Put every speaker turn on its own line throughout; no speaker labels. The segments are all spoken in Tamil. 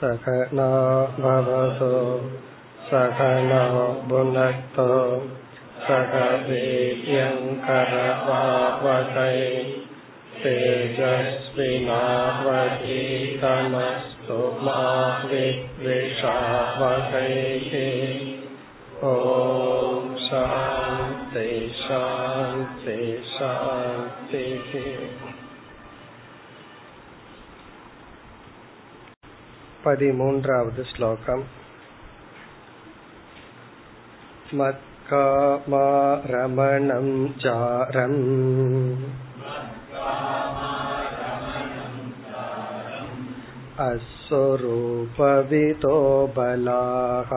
सकना भवतु सकनो भुनक्तु सक वीर्यङ्करवावकै तेजस्विनावधीतमस्तु मा विद्विषावकैः ॐ शान्ति शान्ति शान्तिः पतिमून्त्रावद् श्लोकम् मत्कामारमणं चारम् अस्वरूपवितो बलाः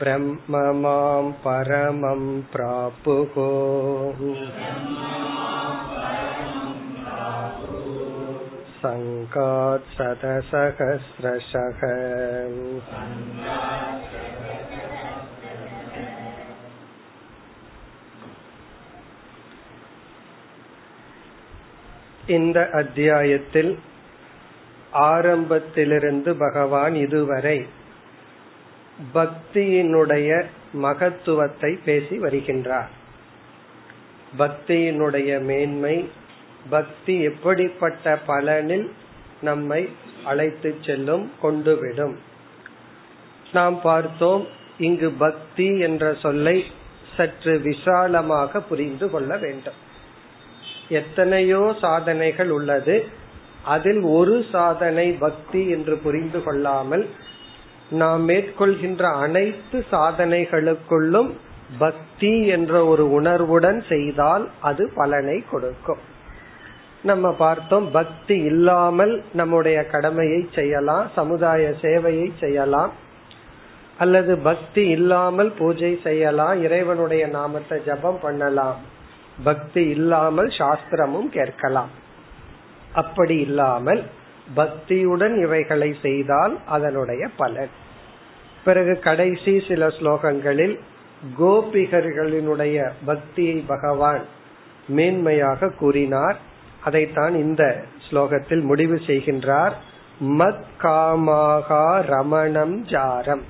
ब्रह्म मां परमं प्रापुः सङ्कात् शतसहस्रशः இந்த அத்தியாயத்தில் ஆரம்பத்திலிருந்து பகவான் இதுவரை பக்தியினுடைய மகத்துவத்தை பேசி வருகின்றார் பக்தியினுடைய மேன்மை பக்தி எப்படிப்பட்ட பலனில் நம்மை அழைத்து செல்லும் கொண்டுவிடும். நாம் பார்த்தோம் இங்கு பக்தி என்ற சொல்லை சற்று விசாலமாக புரிந்து கொள்ள வேண்டும். எத்தனையோ சாதனைகள் உள்ளது. அதில் ஒரு சாதனை பக்தி என்று புரிந்து கொள்ளாமல் நாம் மேற்கொள்கின்ற அனைத்து சாதனைகளுக்குள்ளும் பக்தி என்ற ஒரு உணர்வுடன் செய்தால் அது பலனை கொடுக்கும். நம்ம பார்த்தோம் பக்தி இல்லாமல் நம்முடைய கடமையை செய்யலாம் சமுதாய சேவையை செய்யலாம் அல்லது பக்தி இல்லாமல் பூஜை செய்யலாம் இறைவனுடைய நாமத்தை ஜபம் பண்ணலாம். பக்தி இல்லாமல் சாஸ்திரமும் கேட்கலாம். அப்படி இல்லாமல் பக்தியுடன் இவைகளை செய்தால் அதனுடைய பலன். பிறகு கடைசி சில ஸ்லோகங்களில் கோபிகர்களினுடைய பக்தியை பகவான் மேன்மையாக கூறினார். அதைத்தான் இந்த ஸ்லோகத்தில் முடிவு செய்கின்றார். மத் காமாகா ரமணம் ஜாரம்.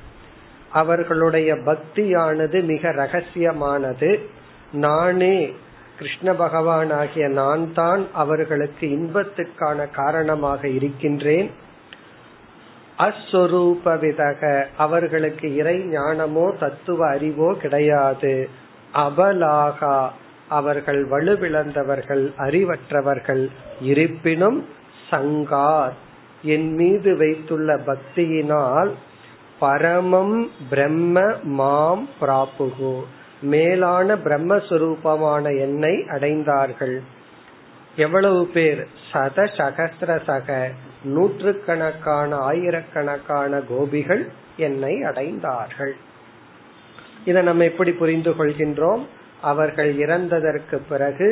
அவர்களுடைய பக்தியானது மிக ரகசியமானது. நானே கிருஷ்ண பகவான் ஆகிய நான் தான் அவர்களுக்கு இன்பத்துக்கான காரணமாக இருக்கின்றேன். அஸ்வரூப விதக அவர்களுக்கு இறை ஞானமோ தத்துவ அறிவோ கிடையாது. அபலாகா அவர்கள் வலுவிழந்தவர்கள் அறிவற்றவர்கள் இருப்பினும் சங்கார். என் மீது வைத்துள்ள பக்தியினால் பரமம் பிரம்ம மாம் பிராப்புகு. மேலான பிரம்மஸ்வரூபமான என்னை அடைந்தார்கள். எவ்வளவு பேர் சத சகசிர சக நூற்றுக்கணக்கான ஆயிரக்கணக்கான கோபிகள் என்னை அடைந்தார்கள். இதை நம்ம எப்படி புரிந்து கொள்கின்றோம்? அவர்கள் இறந்ததற்கு பிறகு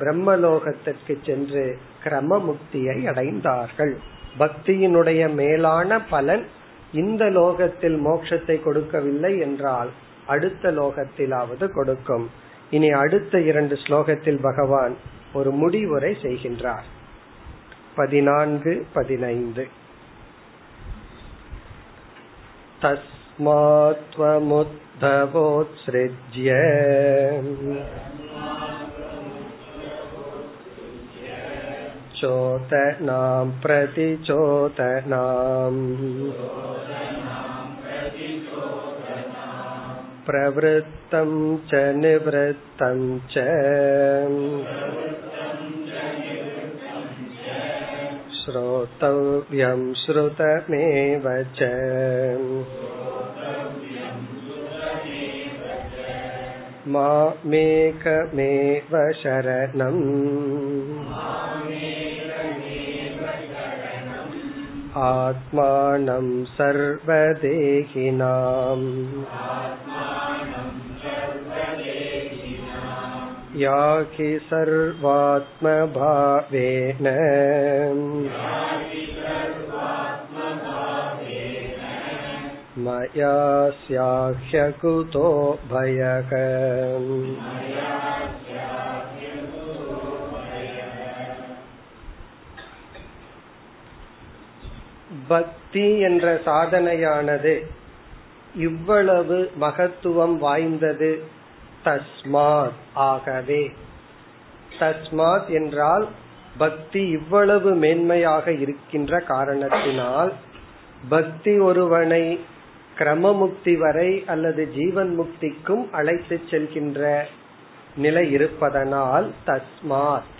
பிரம்மலோகத்திற்கு சென்று கிரம முக்தியை அடைந்தார்கள். பக்தியினுடைய மேலான பலன் இந்த லோகத்தில் மோட்சத்தை கொடுக்கவில்லை என்றால் அடுத்த லோகத்திலாவது கொடுக்கும். இனி அடுத்த இரண்டு ஸ்லோகத்தில் பகவான் ஒரு முடிவுரை செய்கின்றார். பதினான்கு பதினைந்து. तस्मात्त्वमुद्धवोत्सृज्य चोदनां प्रतिचोदनाम् प्रवृत्तं च निवृत्तं च श्रोतव्यं श्रुतमेव च मामेकमेव शरणम्। आत्मानं सर्वदेहिनाम्। याहि सर्वात्मभावेन। मया स्याह्यकुतो भयः। பக்தி என்ற சாதனையானது இவ்வளவு மகத்துவம் வாய்ந்தது தஸ்மாத் ஆகவே. தஸ்மாத் என்றால் பக்தி இவ்வளவு மேன்மையாக இருக்கின்ற காரணத்தினால் பக்தி ஒருவனை கிரமமுக்தி வரை அல்லது ஜீவன் முக்திக்கும் அழைத்து செல்கின்ற நிலை இருப்பதனால் தஸ்மாத்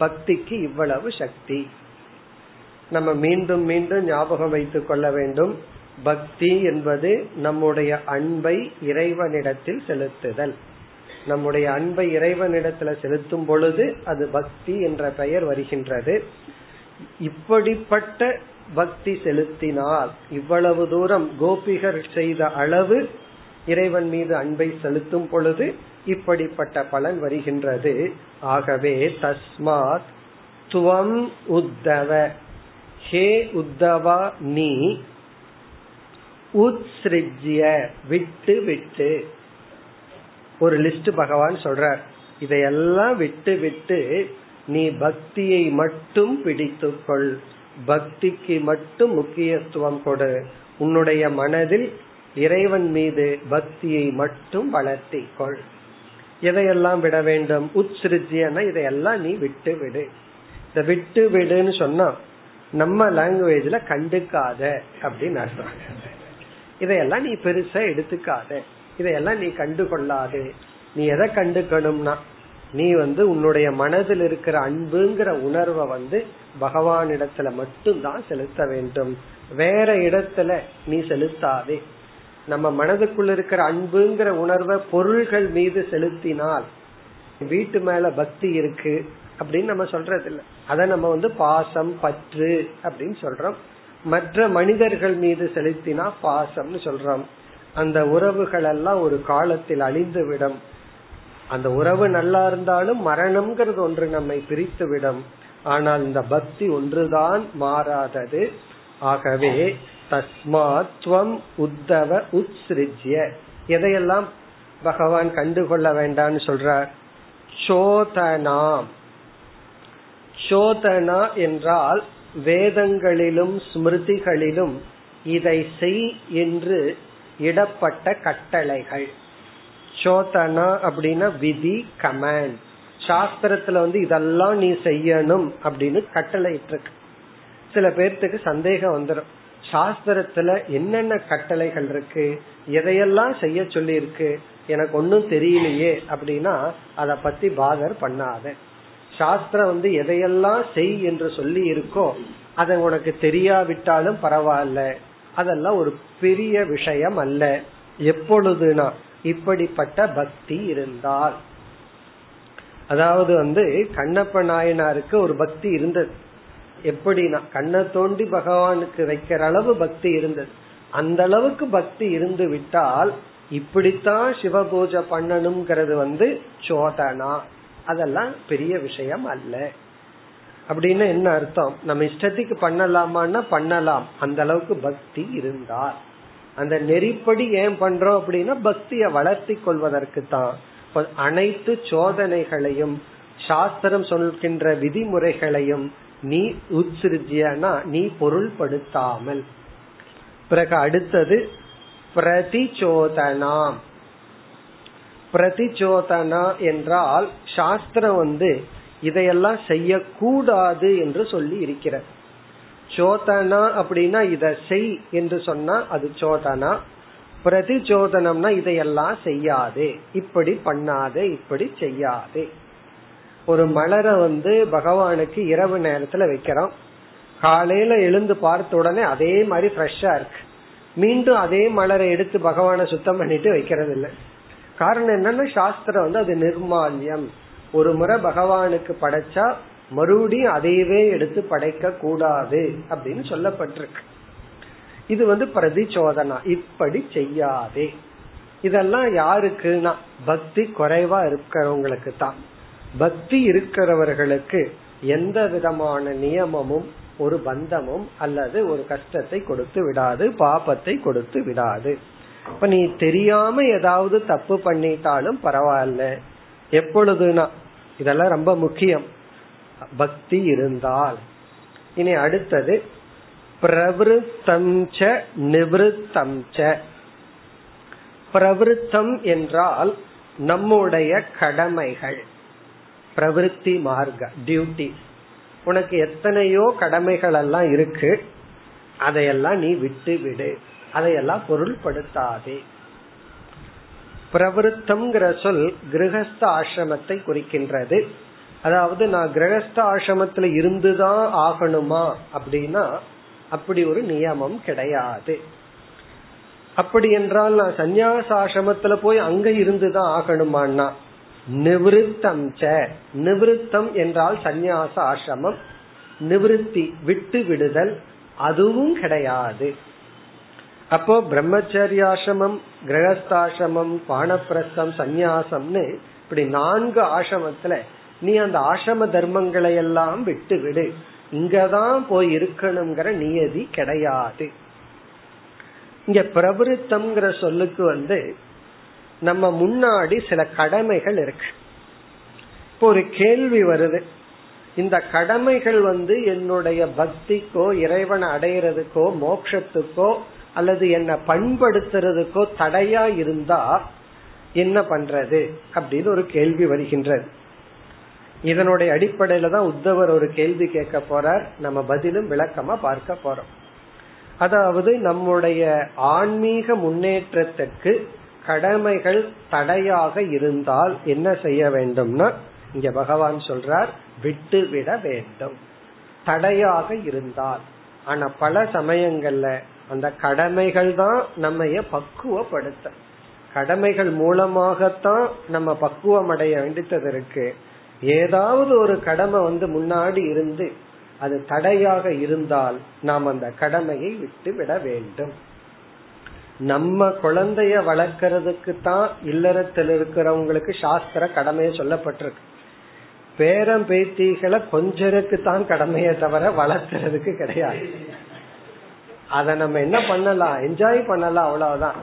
பக்திக்கு இவ்வளவு சக்தி. நம்ம மீண்டும் மீண்டும் ஞாபகம் வைத்துக் கொள்ள வேண்டும். பக்தி என்பது நம்முடைய அன்பை இறைவனிடத்தில் செலுத்துதல். நம்முடைய அன்பை இறைவனிடத்துல செலுத்தும் பொழுது அது பக்தி என்ற பெயர் வருகின்றது. இப்படிப்பட்ட பக்தி செலுத்தினால் இவ்வளவு தூரம் கோபிகர் செய்த அளவு இறைவன் மீது அன்பை செலுத்தும் பொழுது இப்படிப்பட்ட பலன் வருகின்றது. ஆகவே தஸ்மாத் துவம் உத்தவ. ஹே உத்தவா நீ உத்ஸ்ரிஜ்ய விட்டு விட்டு. ஒரு லிஸ்ட் பகவான் சொல்றார். இதையெல்லாம் விட்டு விட்டு நீ பக்தியை மட்டும் பிடித்துக்கொள். பக்திக்கு மட்டும் முக்கியத்துவம் கொடு. உன்னுடைய மனதில் இறைவன் மீது பக்தியை மட்டும் வளர்த்திக்கொள். எதையெல்லாம் விட வேண்டும்? உத்ஸ்ருஜியன இதையெல்லாம் நீ விட்டு விடு இந்த விட்டு விடுன்னு சொன்னா நம்ம லாங்குவேஜ்ல கண்டுக்காத அப்படின்னு அர்த்தம். இதையெல்லாம் நீ பெருசா எடுத்துக்காத. இதையெல்லாம் நீ கண்டு கொள்ளாது நீ எதை கண்டுக்கணும்னா நீ வந்து உன்னுடைய மனதில் இருக்கிற அன்புங்கிற உணர்வை வந்து பகவானிடத்துல மட்டும்தான் செலுத்த வேண்டும். வேற இடத்துல நீ செலுத்தாதே. நம்ம மனதுக்குள்ள இருக்கிற அன்புங்கிற உணர்வை பொருள்கள் மீது செலுத்தினால் வீட்டு மேல பக்தி இருக்கு அப்படின்னு நம்ம சொல்றது இல்லை அத நம்ம வந்து பாசம் பற்று அப்படின்னு சொல்றோம். மற்ற மனிதர்கள் மீது செலுத்தினா பாசம்னு சொல்றோம். அந்த உறவுகள் எல்லாம் ஒரு காலத்தில் அழிந்து விடும் அந்த உறவு நல்லா இருந்தாலும் மரணம்ங்கிறது ஒன்று நம்மை பிரித்து விடும் ஆனால் இந்த பக்தி ஒன்றுதான் மாறாதது. ஆகவே தஸ்மாத்வம் உத்தவ உத்ஸ்ரிஜ்ய. எதையெல்லாம் பகவான் கண்டுகொள்ள வேண்டாம்னு சொல்றார்? சோதனாம். சோதனா என்றால் வேதங்களிலும் ஸ்மிருதிகளிலும் இதை செய் என்று இடப்பட்ட கட்டளைகள். சோதனா அப்படின்னா விதி கமாண்ட் சாஸ்திரத்துல வந்து இதெல்லாம் நீ செய்யணும் அப்படின்னு கட்டளை இருக்கு சில பேர்த்துக்கு சந்தேகம் வந்துடும் சாஸ்திரத்துல என்னென்ன கட்டளைகள் இருக்கு? எதையெல்லாம் செய்ய சொல்லி இருக்கு எனக்கு ஒன்னும் தெரியலையே அப்படின்னா அத பத்தி பாதர் பண்ணாத. சாஸ்திரம் வந்து எதையெல்லாம் செய் என்று சொல்லி இருக்கோ அதை உனக்கு தெரியாவிட்டாலும் பரவாயில்ல. அதெல்லாம் ஒரு பெரிய விஷயம் அல்ல. எப்பொழுதுனா இப்படிப்பட்ட பக்தி இருந்தால். அதாவது வந்து கண்ணப்ப நாயனாருக்கு ஒரு பக்தி இருந்தது. எப்படின்னா கண்ணை தோண்டி பகவானுக்கு வைக்கிற அளவு பக்தி இருந்தது. அந்த அளவுக்கு பக்தி இருந்து விட்டால் இப்படித்தான் சிவ பூஜை பண்ணணுங்கிறது வந்து சோதனா. அதெல்லாம் பெரிய விஷயம் அல்ல. அப்படின்னு என்ன அர்த்தம்? நம்ம இஷ்டத்துக்கு பண்ணலாமான்னா பண்ணலாம். அந்த அளவுக்கு பக்தி இருந்தால். அந்த நெறிப்படி ஏன் பண்றோம் அப்படின்னா பக்தியை வளர்த்தி கொள்வதற்கு தான் அனைத்து சோதனைகளையும் சாஸ்திரம் சொல்கின்ற விதிமுறைகளையும் நீ உத்சிருஜியனா நீ பொருள்படுத்தாமல். பிறகு அடுத்தது பிரதிச்சோதனாம் பிரதிச்சோதனா என்றால் சாஸ்திரம் வந்து இதையெல்லாம் செய்யக்கூடாது என்று சொல்லி இருக்கிறது. சோதனா அப்படின்னா இத செய் என்று சொன்னா அது சோதனா. பிரதிச்சோதனம்னா இதையெல்லாம் செய்யாதே. இப்படி பண்ணாதே இப்படி செய்யாதே. ஒரு மலரை வந்து பகவானுக்கு இரவு நேரத்துல வைக்கிறோம். காலையில எழுந்து பார்த்த உடனே அதே மாதிரி ஃப்ரெஷ்ஷா இருக்கு. மீண்டும் அதே மலரை எடுத்து பகவானை சுத்தம் பண்ணிட்டு வைக்கிறது இல்லை காரணம் என்னன்னா சாஸ்திரம் வந்து அது நிர்மால்யம். ஒரு முறை பகவானுக்கு படைச்சா மறுபடியும் அதையவே எடுத்து படைக்க கூடாது அப்படின்னு சொல்லப்பட்டிருக்கு. இது வந்து பிரதிச்சோதனா இப்படி செய்யாதே. இதெல்லாம் யாருக்குன்னா பக்தி குறைவா இருக்கிறவங்களுக்கு தான் பக்தி இருக்கிறவர்களுக்கு எந்த விதமான நியமமும் ஒரு பந்தமும் அல்லது ஒரு கஷ்டத்தை கொடுத்து விடாது பாபத்தை கொடுத்து விடாது. இப்ப நீ தெரியாம ஏதாவது தப்பு பண்ணிட்டாலும் பரவாயில்ல. எப்பொழுதுனா இதெல்லாம் ரொம்ப முக்கியம். பக்தி இருந்தால். இனி அடுத்தது பிரவருத்தம் ச நிவத்தம் ச பிரவருத்தம் என்றால் நம்முடைய கடமைகள். பிரவருத்தி மார்க்க டியூட்டி. உனக்கு எத்தனையோ கடமைகள் எல்லாம் இருக்கு. அதையெல்லாம் நீ விட்டு விடு. அதையெல்லாம் பொருள்படுத்தாதே. பிரவருத்தம்ங்கிற சொல் கிரகஸ்த ஆசிரமத்தை குறிக்கின்றது. அதாவது நான் கிரகஸ்த ஆசிரமத்துல இருந்துதான் ஆகணுமா அப்படின்னா அப்படி ஒரு நியமம் கிடையாது. அப்படி என்றால் நான் சந்நியாச ஆசிரமத்துல போய் அங்க இருந்துதான் ஆகணுமான்னா நிவிருத்தம் ச நிவிருத்தம் என்றால் சந்நியாச ஆசிரமம் நிவிருத்தி விட்டு விடுதல் அதுவும் கிடையாது. அப்போ பிரம்மச்சரியாசிரமம் கிரகஸ்தாசிரமம் பானப்பிரஸ்தம் சந்நியாசம்னு இப்படி நான்கு ஆசிரமத்துல நீ அந்த ஆசிரம தர்மங்களை எல்லாம் விட்டு விடு. இங்கதான் போய் இருக்கணுங்கிற நியதி கிடையாது. இங்க பிரபுத்தம்ங்கிற சொல்லுக்கு வந்து நம்ம முன்னாடி சில கடமைகள் இருக்கு. இப்போ ஒரு கேள்வி வருது. இந்த கடமைகள் வந்து என்னுடைய பக்திக்கோ இறைவனை அடையிறதுக்கோ மோட்சத்துக்கோ அல்லது என்ன பண்படுத்துறதுக்கோ தடையா இருந்தா என்ன பண்றது? அப்படின்னு ஒரு கேள்வி வருகின்றது. இதனுடைய அடிப்படையில தான் உத்தவர் ஒரு கேள்வி கேட்க போறார். நம்ம பதிலும் விளக்கமா பார்க்க போறோம். அதாவது நம்முடைய ஆன்மீக முன்னேற்றத்துக்கு கடமைகள் தடையாக இருந்தால் என்ன செய்ய வேண்டும்னா இங்க பகவான் சொல்றார் விட்டு விட வேண்டும். தடையாக இருந்தால். ஆனா பல சமயங்கள்ல அந்த கடமைகள் தான் நம்ம பக்குவப்படுத்த. கடமைகள் மூலமாகத்தான் நம்ம பக்குவம் அடைய வேண்டியது இருக்கு. ஏதாவது ஒரு கடமை வந்து முன்னாடி இருந்து அது தடையாக இருந்தால் நாம் அந்த கடமையை விட்டு விட வேண்டும். நம்ம குழந்தைய வளர்க்கறதுக்கு தான் இல்லறத்தில் இருக்கிறவங்களுக்கு சாஸ்திர கடமையை சொல்லப்பட்டிருக்கு. பேரம் பேத்திகளை கொஞ்சருக்கு தான் கடமையை தவிர வளர்க்கறதுக்கு கிடையாது. அத நம்ம என்ன பண்ணலாம்? என்ஜாய் பண்ணலாம் அவ்வளவுதான்.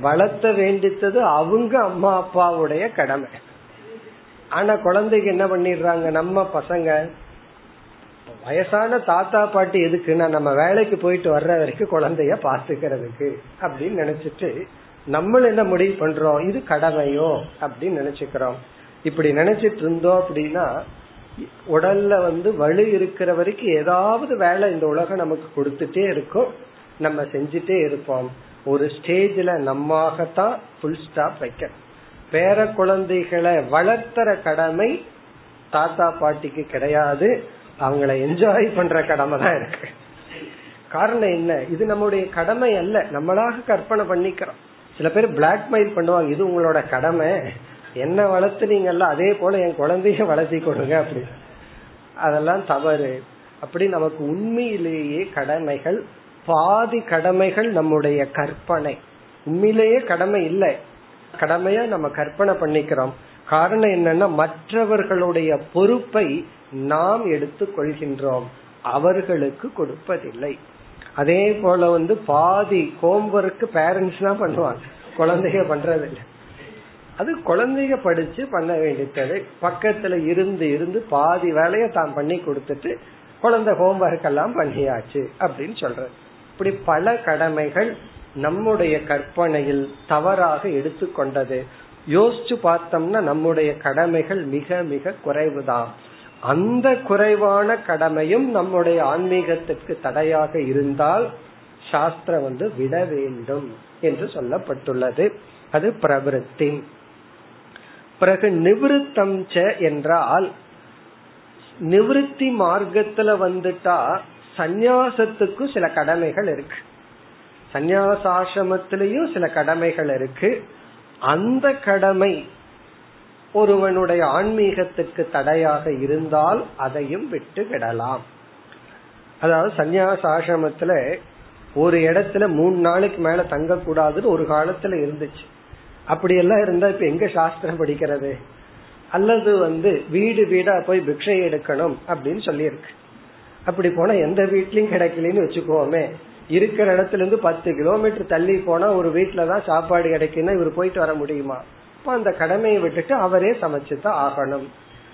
வளர்த்த வேண்டித்தது அவங்க அம்மா அப்பாவுடைய கடமை. ஆனா குழந்தைக்கு என்ன பண்ணிடுறாங்க? நம்ம பசங்க வயசான தாத்தா பாட்டி எதுக்குன்னா நம்ம வேலைக்கு போயிட்டு வர்ற வரைக்கும் குழந்தைய பாத்துக்கிறதுக்கு அப்படின்னு நினைச்சிட்டு நம்ம என்ன முடிவு பண்றோம்? இது கடமையோ? அப்படின்னு நினைச்சுக்கிறோம். இப்படி நினைச்சிட்டு இருந்தோம் அப்படின்னா உடல்ல வந்து வலு இருக்கிற வரைக்கும் ஏதாவது வேலை இந்த உலகம் நமக்கு கொடுத்துட்டே இருக்கும். நம்ம செஞ்சுட்டே இருப்போம். ஒரு ஸ்டேஜ்ல நம்மாகத்தான் ஃபுல் ஸ்டாப் வைக்கணும். பேர குழந்தைகளை வளர்த்துற கடமை தாத்தா பாட்டிக்கு கிடையாது. அவங்கள என்ஜாய் பண்ற கடமை தான் இருக்கு. காரணம் என்ன? இது நம்முடைய கடமை அல்ல. நம்மளாக கற்பனை பண்ணிக்கிறோம். சில பேர் பிளாக்மெயில் பண்ணுவாங்க இது உங்களோட கடமை. என்ன வளர்த்துனீங்கல்ல அதே போல என் குழந்தைய வளர்த்தி கொடுங்க அப்படி. அதெல்லாம் தவறு. அப்படி நமக்கு உண்மையிலேயே கடமைகள் பாதி கடமைகள் நம்முடைய கற்பனை. உண்மையிலேயே கடமை இல்லை. கடமையா நம்ம கற்பனை பண்ணிக்கிறோம். காரணம் என்னன்னா மற்றவர்களுடைய பொறுப்பை நாம் எடுத்து கொள்கின்றோம். அவர்களுக்கு கொடுப்பதில்லை. அதே போல வந்து பாதி ஹோம்ஒர்க் பேரண்ட்ஸ் தான் பண்ணுவாங்க. குழந்தைங்க பண்றது இல்லை. அது குழந்தைய படிச்சு பண்ண வேண்டியது. பக்கத்துல இருந்து இருந்து பாதி வேலையை தான் பண்ணி கொடுத்துட்டு குழந்தை ஹோம்ஒர்க் எல்லாம் பண்ணியாச்சு அப்படின்னு சொல்ற இப்படி பல கடமைகள் நம்முடைய கற்பனையில் தவறாக எடுத்துக்கொண்டது. யோசிச்சு பார்த்தோம்னா நம்முடைய கடமைகள் மிக மிக குறைவுதான். அந்த குறைவான கடமையும் நம்முடைய ஆன்மீகத்திற்கு தடையாக இருந்தால் சாஸ்திரம் வந்து விட வேண்டும் என்று சொல்லப்பட்டுள்ளது. அது பிரவருத்தி பிறகு நிவிருத்தம் என்றால் நிவிருத்தி மார்க்கத்துல வந்துட்டா சந்நியாசத்துக்கும் சில கடமைகள் இருக்கு. சந்நியாசாசிரமத்திலையும் சில கடமைகள் இருக்கு. அந்த கடமை ஒருவனுடைய ஆன்மீகத்துக்கு தடையாக இருந்தால் அதையும் விட்டு விடலாம். அதாவது சந்நியாச ஆசிரமத்துல ஒரு இடத்துல மூணு நாளைக்கு மேல தங்க கூடாதுன்னு ஒரு காலத்துல இருந்துச்சு. அப்படி எல்லாம் இருந்தா இப்ப எங்க சாஸ்திரம் படிக்கிறது? அல்லது வந்து வீடு வீடா போய் பிக்ஷை எடுக்கணும் அப்படின்னு சொல்லியிருக்கு. அப்படி போனா எந்த வீட்லயும் கிடைக்கலன்னு வச்சுக்கோமே. இருக்கிற இடத்துல இருந்து பத்து கிலோமீட்டர் தள்ளி போனா ஒரு வீட்டுலதான் சாப்பாடு கிடைக்குன்னா இவர் போயிட்டு வர முடியுமா? அப்ப அந்த கடமையை விட்டுட்டு அவரே சமைச்சுதான் ஆகணும்.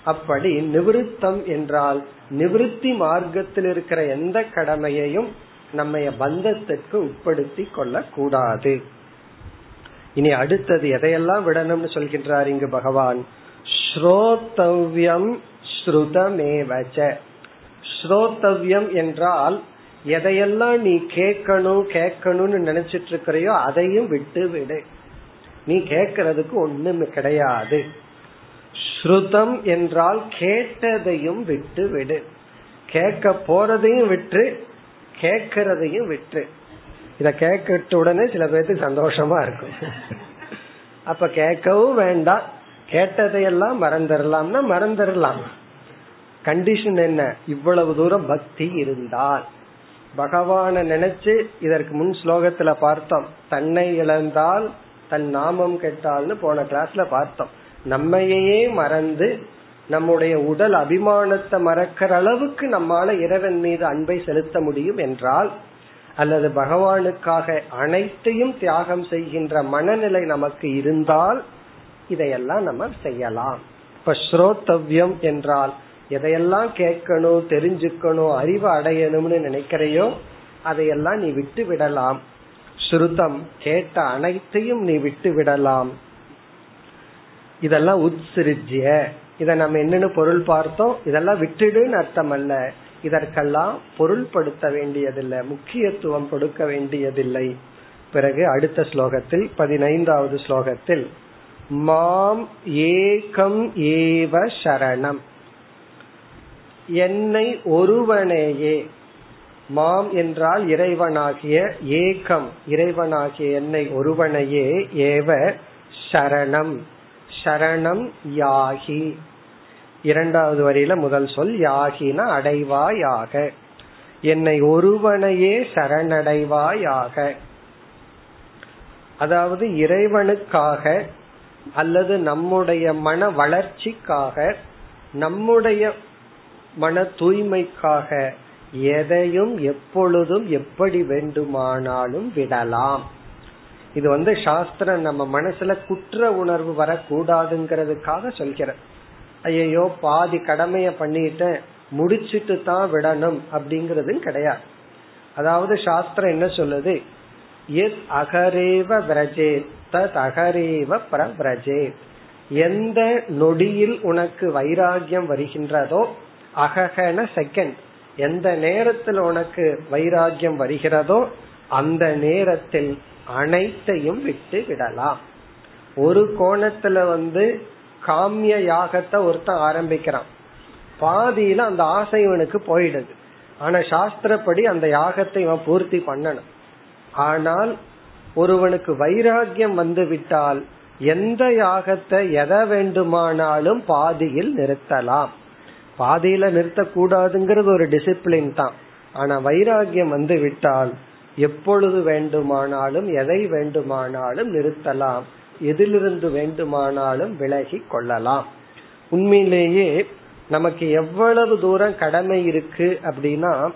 அப்படி நிவிருத்தம் என்றால் நிவிருத்தி மார்க்கத்தில் இருக்கிற எந்த கடமையையும் நம்ம பந்தத்துக்கு உட்படுத்தி கொள்ள கூடாது இனி அடுத்தது எதையெல்லாம் விடணும்னு சொல்கின்றார் இங்கு பகவான்? ஸ்ரோதவ்யம் ஸ்ருதமேவச்ச. ஸ்ரோதவ்யம் என்றால் எதையெல்லாம் நீ கேட்கணும் கேட்கணும்னு நினைச்சிட்டு இருக்கிறையோ அதையும் விட்டு விடு. நீ கேட்கறதுக்கு ஒண்ணுமே கிடையாது. ஸ்ருதம் என்றால் கேட்டதையும் விட்டு விடு. கேட்க போறதையும் விட்டு கேட்கறதையும் விட்டு. இத கேட்கட்ட உடனே சில பேருக்கு சந்தோஷமா இருக்கும். அப்ப கேட்கவும் வேண்டாம். கேட்டதையெல்லாம் மறந்துடலாம்னா மறந்துடலாம். கண்டிஷன் என்ன? இவ்வளவு தூரம் பக்தி இருந்தால். பகவான நினைச்சு இதற்கு முன் ஸ்லோகத்துல பார்த்தோம். தன்னை இழந்தால் தன் நாமம் கெட்டால்னு போன கிளாஸ்ல பார்த்தோம். நம்மையே மறந்து நம்முடைய உடல் அபிமானத்தை மறக்கிற அளவுக்கு நம்மால இறைவன் மீது அன்பை செலுத்த முடியும் என்றால் அல்லது பகவானுக்காக அனைத்தையும் தியாகம் செய்கின்ற மனநிலை நமக்கு இருந்தால் இதையெல்லாம் நம்ம செய்யலாம். இப்ப ஸ்ரோத்தவ்யம் என்றால் எதையெல்லாம் கேட்கணும் தெரிஞ்சுக்கணும் அறிவு அடையணும்னு நினைக்கிறையோ அதையெல்லாம் நீ விட்டு விடலாம். ஸ்ருதம் கேட்ட அனைத்தையும் நீ விட்டு விடலாம். இதெல்லாம் உத்ஸ்ருஜ்ய. இத நம்ம என்னன்னு பொருள் பார்த்தோம்? இதெல்லாம் விட்டுடுன்னு அர்த்தம் அல்ல இதற்கெல்லாம் பொருள்படுத்த வேண்டியதில்லை. முக்கியத்துவம் கொடுக்க வேண்டியதில்லை. பிறகு அடுத்த ஸ்லோகத்தில் பதினைந்தாவது ஸ்லோகத்தில் மாம் ஏகம் ஏவ சரணம். என்னை ஒருவனேயே. மாம் என்றால் இறைவனாகிய ஏகம் இறைவனாகிய என்னை ஒருவனையே ஏவ சரணம். சரணம் யாகி. இரண்டாவது வரியில முதல் சொல் யாகின அடைவாயாக. என்னை ஒருவனையே சரணடைவாயாக. அதாவது இறைவனுக்காக அல்லது நம்முடைய மன வளர்ச்சிக்காக நம்முடைய மன தூய்மைக்காக எதையும் எப்பொழுதும் எப்படி வேண்டுமானாலும் விடலாம். இது வந்து சாஸ்திரம் நம்ம மனசுல குற்ற உணர்வு வரக்கூடாதுங்கிறதுக்காக சொல்கிற ஐயோ பாதி கடமைய பண்ணிட்டேன் முடிச்சிட்டு தான் விடணும் அப்படிங்கறதும் கிடையாது. அதாவது சாஸ்திரம் என்ன சொல்லுது? எத் அகரேவ பிரஜே தத் அகரேவ பிரபிரஜே எந்த நொடியில் உனக்கு வைராகியம் வருகின்றதோ அககன செகண்ட் எந்த நேரத்தில் உனக்கு வைராகியம் வருகிறதோ அந்த நேரத்தில் அனைத்தையும் விட்டு விடலாம். ஒரு கோணத்துல வந்து காமிய யாகத்தை ஒருத்தன் ஆரம்பிக்கிறான். பாதியில அந்த ஆசை இவனுக்கு போயிடுது. ஆனா சாஸ்திரப்படி அந்த யாகத்தை இவன் பூர்த்தி பண்ணணும். ஆனால் ஒருவனுக்கு வைராகியம் வந்து விட்டால் எந்த யாகத்தை எதை வேண்டுமானாலும் பாதியில் நிறுத்தலாம். பாதையில நிறுத்தக்கூடாதுங்கிறது ஒரு டிசிப்ளின் தான். ஆனா வைராகியம் வந்து விட்டால் எப்பொழுது வேண்டுமானாலும் எதை வேண்டுமானாலும் நிறுத்தலாம். எதிலிருந்து வேண்டுமானாலும் விலகி கொள்ளலாம். உண்மையிலேயே நமக்கு எவ்வளவு தூரம் கடமை இருக்கு அப்படின்னா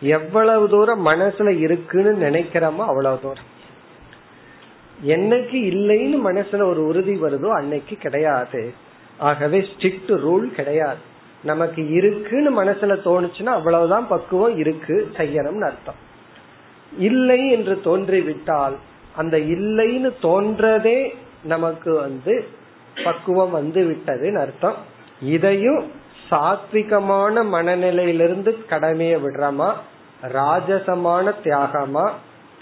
எவ்வளவு தூரம் மனசுல இருக்குன்னு நினைக்கிறோமோ அவ்வளவு தூரம். என்னைக்கு இல்லைன்னு மனசுல ஒரு உறுதி வருதோ அன்னைக்கு கிடையாது. ஆகவே ஸ்ட்ரிக்ட் ரூல் கிடையாது. நமக்கு இருக்குன்னு மனசுல தோணுச்சுன்னா அவ்வளவுதான் பக்குவம் இருக்கு செய்யணும்னு அர்த்தம். இல்லை என்று தோன்றிவிட்டால் அந்த இல்லைன்னு தோன்றதே நமக்கு வந்து பக்குவம் வந்து விட்டதுன்னு அர்த்தம். இதையும் சாத்விகமான மனநிலையிலிருந்து கடமையை விடுறோமா? ராஜசமான தியாகமா?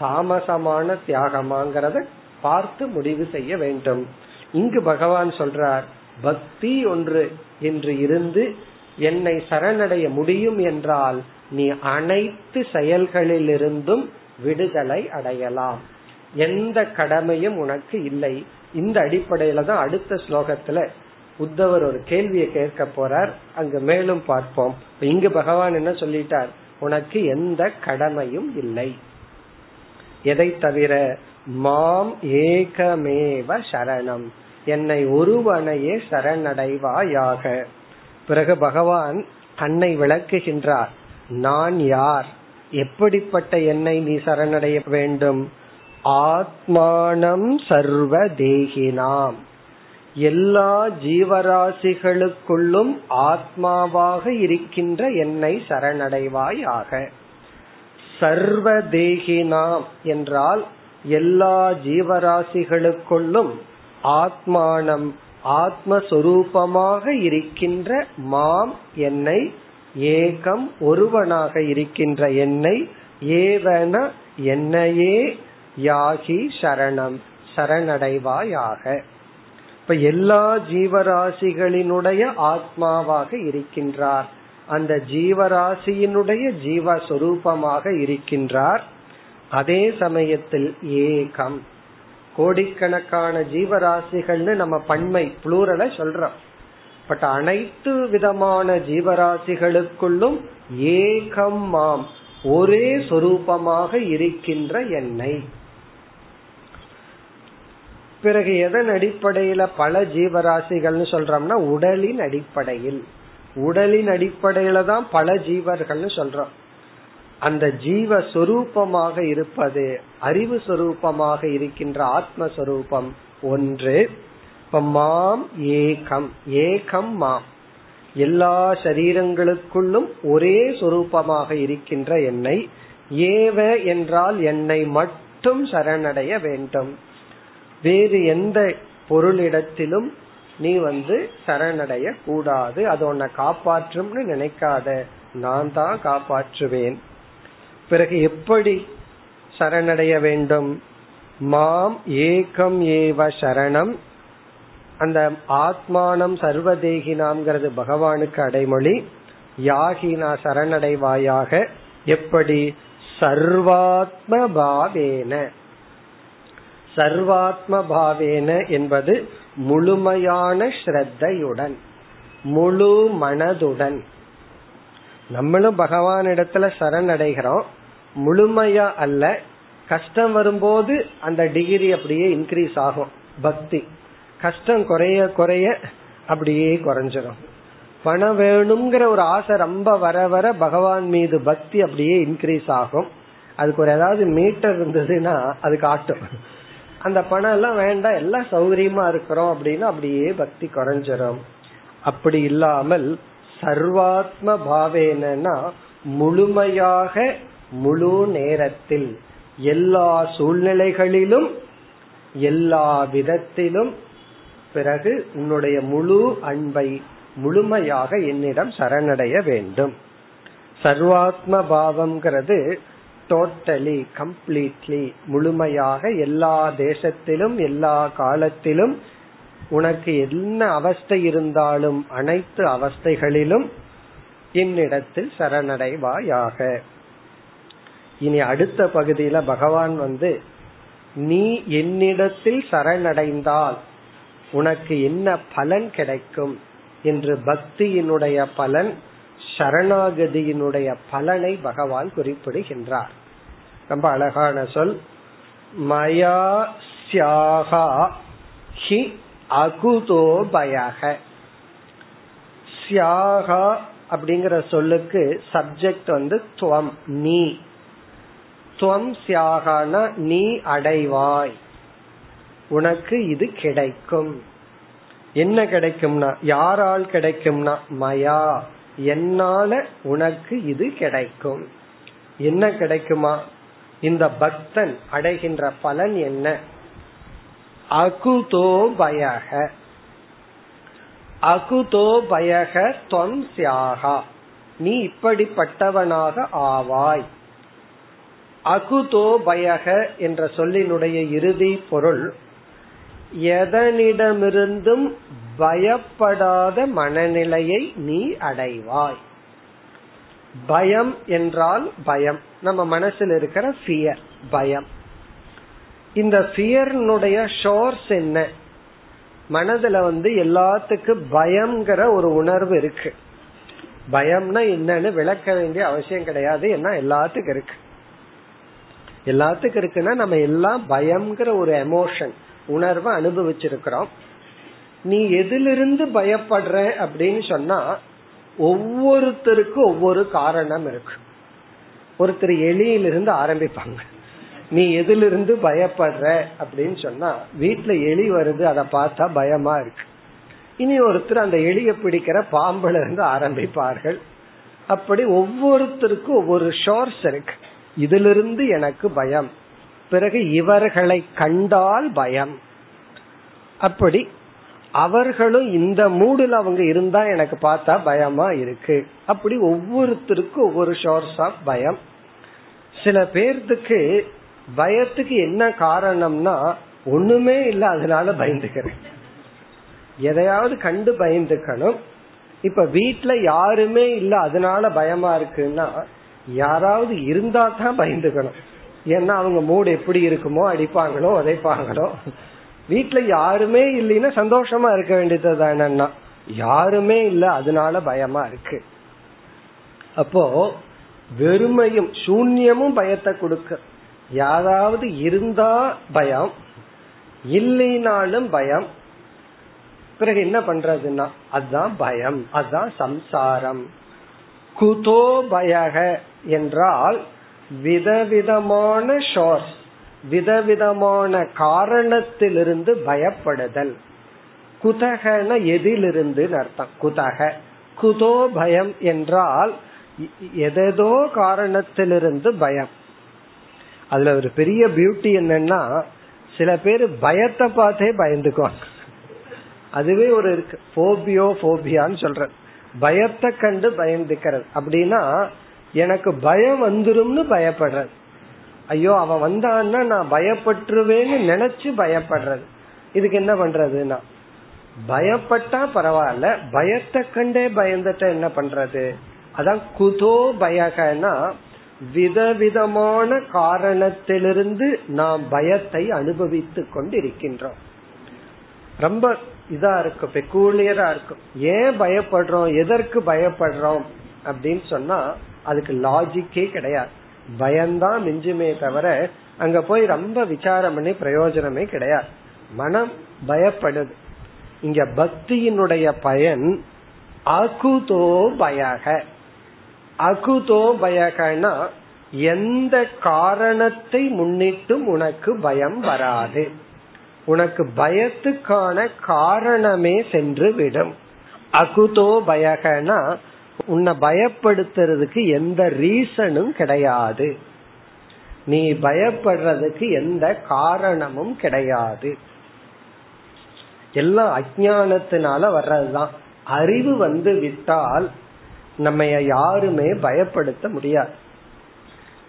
தாமசமான தியாகமாங்கிறத பார்த்து முடிவு செய்ய வேண்டும். இங்கு பகவான் சொல்றார் பக்தி ஒன்று என்று இருந்து என்னை சரணடைய முடியும் என்றால் நீ அனைத்து செயல்களிலிருந்தும் விடுதலை அடையலாம். எந்த கடமையும் உனக்கு இல்லை. இந்த அடிப்படையில தான் அடுத்த ஸ்லோகத்துல உத்தவர் ஒரு கேள்வியை கேட்க போறார். அங்கு மேலும் பார்ப்போம். இங்கு பகவான் என்ன சொல்லிட்டார்? உனக்கு எந்த கடமையும் இல்லை. எதை தவிர மாம் ஏகமேவ சரணம். என்னை ஒருவனையே சரணடைவாயாக. பிறகு பகவான் தன்னை விளக்குகின்றார் நான் யார்? எப்படிப்பட்ட என்னை நீ சரணடைய வேண்டும்? ஆத்மானம் சர்வ தேகினாம் எல்லா ஜீவராசிகளுக்குள்ளும் ஆத்மாவாக இருக்கின்ற என்னை சரணடைவாயாக. சர்வதேகினாம் என்றால் எல்லா ஜீவராசிகளுக்குள்ளும் ஆத்மானம் ஆத்மஸ்வரூபமாக இருக்கின்ற மாம் என்னை ஏகம் ஒருவனாக இருக்கின்ற என்னை ஏவன என்னையே யாகி சரணம் சரணடைவாயாக. இப்ப எல்லா ஜீவராசிகளினுடைய ஆத்மாவாக இருக்கின்றார். அந்த ஜீவராசியினுடைய ஜீவஸ்வரூபமாக இருக்கின்றார். அதே சமயத்தில் ஏகம் கோடிக்கணக்கான ஜீவராசிகள்னு நம்ம பன்மை புளூரல சொல்றோம். பட் அனைத்து விதமான ஜீவராசிகளுக்குள்ளும் ஏகம் மாம் ஒரே சொரூபமாக இருக்கின்ற என்னை. பிறகு எதன் அடிப்படையில பல ஜீவராசிகள்னு சொல்றோம்னா உடலின் அடிப்படையில். உடலின் அடிப்படையில தான் பல ஜீவர்கள்னு சொல்றோம். அந்த ஜீவ சொரூபமாக இருப்பது அறிவு சொரூபமாக இருக்கின்ற ஆத்மஸ்வரூபம் ஒன்று. இப்ப மாம் ஏகம் ஏகம் மாம். எல்லா சரீரங்களுக்குள்ளும் ஒரே சொரூபமாக இருக்கின்ற என்னை ஏவ என்றால் என்னை மட்டும் சரணடைய வேண்டும். வேறு எந்த பொருளிடத்திலும் நீ வந்து சரணடைய கூடாது. அது உன்னை காப்பாற்றும்னு நினைக்காத. நான் தான் காப்பாற்றுவேன். பிறகு எப்படி சரணடைய வேண்டும்? மாம் ஏகம் ஏவ சரணம். அந்த ஆத்மானம் சர்வதேகினாம்ங்கிறது பகவானுக்கு அடைமொழி. யாகினா சரணடைவாயாக எப்படி? சர்வாத்ம பாவேன சர்வாத்ம பாவேன என்பது முழுமையான ஸ்ரத்தையுடன் முழு மனதுடன். நம்மளும் பகவான் இடத்துல சரணடைகிறோம். முழுமையா அல்ல கஷ்டம் வரும்போது அந்த டிகிரி அப்படியே இன்க்ரீஸ் ஆகும். பக்தி. கஷ்டம் குறைய குறைய அப்படியே குறைஞ்சிரும். பணம் வேணுங்கிற ஒரு ஆசை ரொம்ப வர வர பகவான் மீது பக்தி அப்படியே இன்க்ரீஸ் ஆகும். அதுக்கு ஒரு ஏதாவது மீட்டர் இருந்ததுன்னா அது காட்டும். அந்த பணம் எல்லாம் வேண்டாம் எல்லாம் சௌகரியமா இருக்கிறோம் அப்படின்னா அப்படியே பக்தி குறைஞ்சிரும். அப்படி இல்லாமல் சர்வாத்ம பாவேனா முழுமையாக முழு நேரத்தில் எல்லா சூழ்நிலைகளிலும் எல்லா விதத்திலும் பிறகு உன்னுடைய முழு அன்பை முழுமையாக என்னிடம் சரணடைய வேண்டும். சர்வாத்ம பாவம்ங்கிறது டோட்டலி கம்ப்ளீட்லி முழுமையாக எல்லா தேசத்திலும் எல்லா காலத்திலும் உனக்கு என்ன அவஸ்தை இருந்தாலும் அனைத்து அவஸ்தைகளிலும் என்னிடத்தில் சரணடைவாயாக. இனி அடுத்த பகுதியில பகவான் வந்து நீ என்னிடத்தில் சரணடைந்தால் உனக்கு என்ன பலன் கிடைக்கும்? என்று பக்தியினுடைய பலன் சரணாகதியினுடைய பலனை பகவான் குறிப்பிடுகின்றார். ரொம்ப அழகான சொல். மயா சியாகா ஹி அகுதோ பயக. சியாகா அப்படிங்கிற சொல்லுக்கு சப்ஜெக்ட் வந்து துவம் நீ. துவம் சியாகான நீ அடைவாய். உனக்கு இது கிடைக்கும். என்ன கிடைக்கும்னா யாரால் கிடைக்கும்னா மயா. என்னால உனக்கு இது கிடைக்கும். என்ன கிடைக்குமா? இந்த பக்தன் அடைகின்ற பலன் என்ன? அகுதோ பயக. அகுதோ பயக தொம் சியாகா. நீ இப்படிப்பட்டவனாக ஆவாய். அகுதோ பயக என்ற சொல்லினுடைய இறுதி பொருள் எதனிடமிருந்தும் பயப்படாத மனநிலையை நீ அடைவாய். பயம் என்றால் பயம். நம்ம மனசில் இருக்கிற ஃபியர் பயம். இந்த ஃபியர்னுடைய ஷோர்ஸ் என்ன? மனதுல வந்து எல்லாத்துக்கும் பயம்ங்கிற ஒரு உணர்வு இருக்கு. பயம்னா என்னன்னு விளக்க வேண்டிய அவசியம் கிடையாது ஏன்னா எல்லாத்துக்கும் இருக்கு. எல்லாத்துக்கும் இருக்குன்னா நம்ம எல்லாம் பயம்ங்கிற ஒரு எமோஷன் உணர்வை அனுபவிச்சிருக்கிறோம். நீ எதிலிருந்து பயப்படுற அப்படின்னு சொன்னா ஒவ்வொருத்தருக்கும் ஒவ்வொரு காரணம் இருக்கு. ஒருத்தர் எலியிலிருந்து ஆரம்பிப்பாங்க. நீ எதிலிருந்து பயப்படுற அப்படின்னு சொன்னா வீட்டுல எலி வருது அதை பார்த்தா பயமா இருக்கு. இனி ஒருத்தர் அந்த எலிய பிடிக்கிற பாம்புல இருந்து ஆரம்பிப்பார்கள். அப்படி ஒவ்வொருத்தருக்கும் ஒவ்வொரு ஷோர்ஸ் இருக்கு. இதிலிருந்து எனக்கு பயம். பிறகு இவர்களை கண்டால் பயம். அப்படி அவர்களும் இந்த மூடுல அவங்க இருந்தா எனக்கு பார்த்தா பயமா இருக்கு. அப்படி ஒவ்வொருத்தருக்கும் ஒவ்வொரு சோர்ஸ் ஆஃப் பயம். சில பேர்த்துக்கு பயத்துக்கு என்ன காரணம்னா ஒண்ணுமே இல்ல அதனால பயந்துக்கிறேன். எதையாவது கண்டு பயந்துக்கணும். இப்ப வீட்டுல யாருமே இல்ல அதனால பயமா இருக்குன்னா யாராவது இருந்தா தான் பயந்துக்கணும். ஏன்னா அவங்க மூடு எப்படி இருக்குமோ அடிப்பாங்களோ உதைப்பாங்களோ. வீட்டுல யாருமே இல்லைன்னா சந்தோஷமா இருக்க வேண்டியது தானேன்னா யாருமே இல்ல அதனால பயமா இருக்கு. அப்போ வெறுமையும் சூன்யமும் பயத்தை கொடுக்க. யாராவது இருந்தா பயம் இல்லைனாலும் பயம். பிறகு என்ன பண்றதுன்னா அதுதான் பயம் அதுதான் சம்சாரம். குதோ பயக. என்றால் விதவிதமான ஷோர்ஸ் விதவிதமான காரணத்திலிருந்து பயப்படுதல். குதகன எதிலிருந்து அர்த்தம். குதக. குதோ பயம் என்றால் எதோ காரணத்திலிருந்து பயம். அதுல ஒரு பெரிய பியூட்டி என்னன்னா சில பேர் பயத்தை பார்த்தே பயந்துக்குவாங்க. அதுவே ஒரு இருக்கு. போபியோ போபியான்னு சொல்ற பயத்தை கண்டு பயந்துக்கிறது. அப்படின்னா எனக்கு பயம் வந்துரும்னு பயப்படுறது. ஐயோ அவன் வந்தான்னா நான் பயப்பட்டுருவேன்னு நினைச்சு பயப்படுறது. இதுக்கு என்ன பண்றதுன்னா பயப்பட்டா பரவாயில்ல பயத்தை கண்டே பயந்துட்ட என்ன பண்றது? அதான் குதோ பயகனா விதவிதமான காரணத்திலிருந்து நாம் பயத்தை அனுபவித்து கொண்டிருக்கின்றோம். ரொம்ப இதா இருக்கும் பெக்கூலியரா இருக்கும். ஏன் பயப்படுறோம் எதற்கு பயப்படுறோம் அப்படின்னு சொன்னா அதுக்கு லாஜிக்கே கிடையாது. பயம்தான் மிஞ்சுமே தவிர அங்க போய் ரொம்ப விசாரம் பண்ணி பிரயோஜனமே கிடையாது. மனம் பயப்படுது. இங்க பக்தியினுடைய பயன் அகுதோ பயக. அகுதோ பயகனா எந்த காரணத்தை முன்னிட்டும் உனக்கு பயம் வராது. உனக்கு பயத்துக்கான காரணமே சென்று விடும். அகுதோ பயகனா உன்னை பயப்படுத்துறதுக்கு எந்த ரீசனும் கிடையாது. நீ பயப்படுறதுக்கு எந்த காரணமும் கிடையாது. எல்லாம் அஜானத்தினால வர்றதுதான். அறிவு வந்து விட்டால் நம்ம யாருமே பயப்படுத்த முடியாது.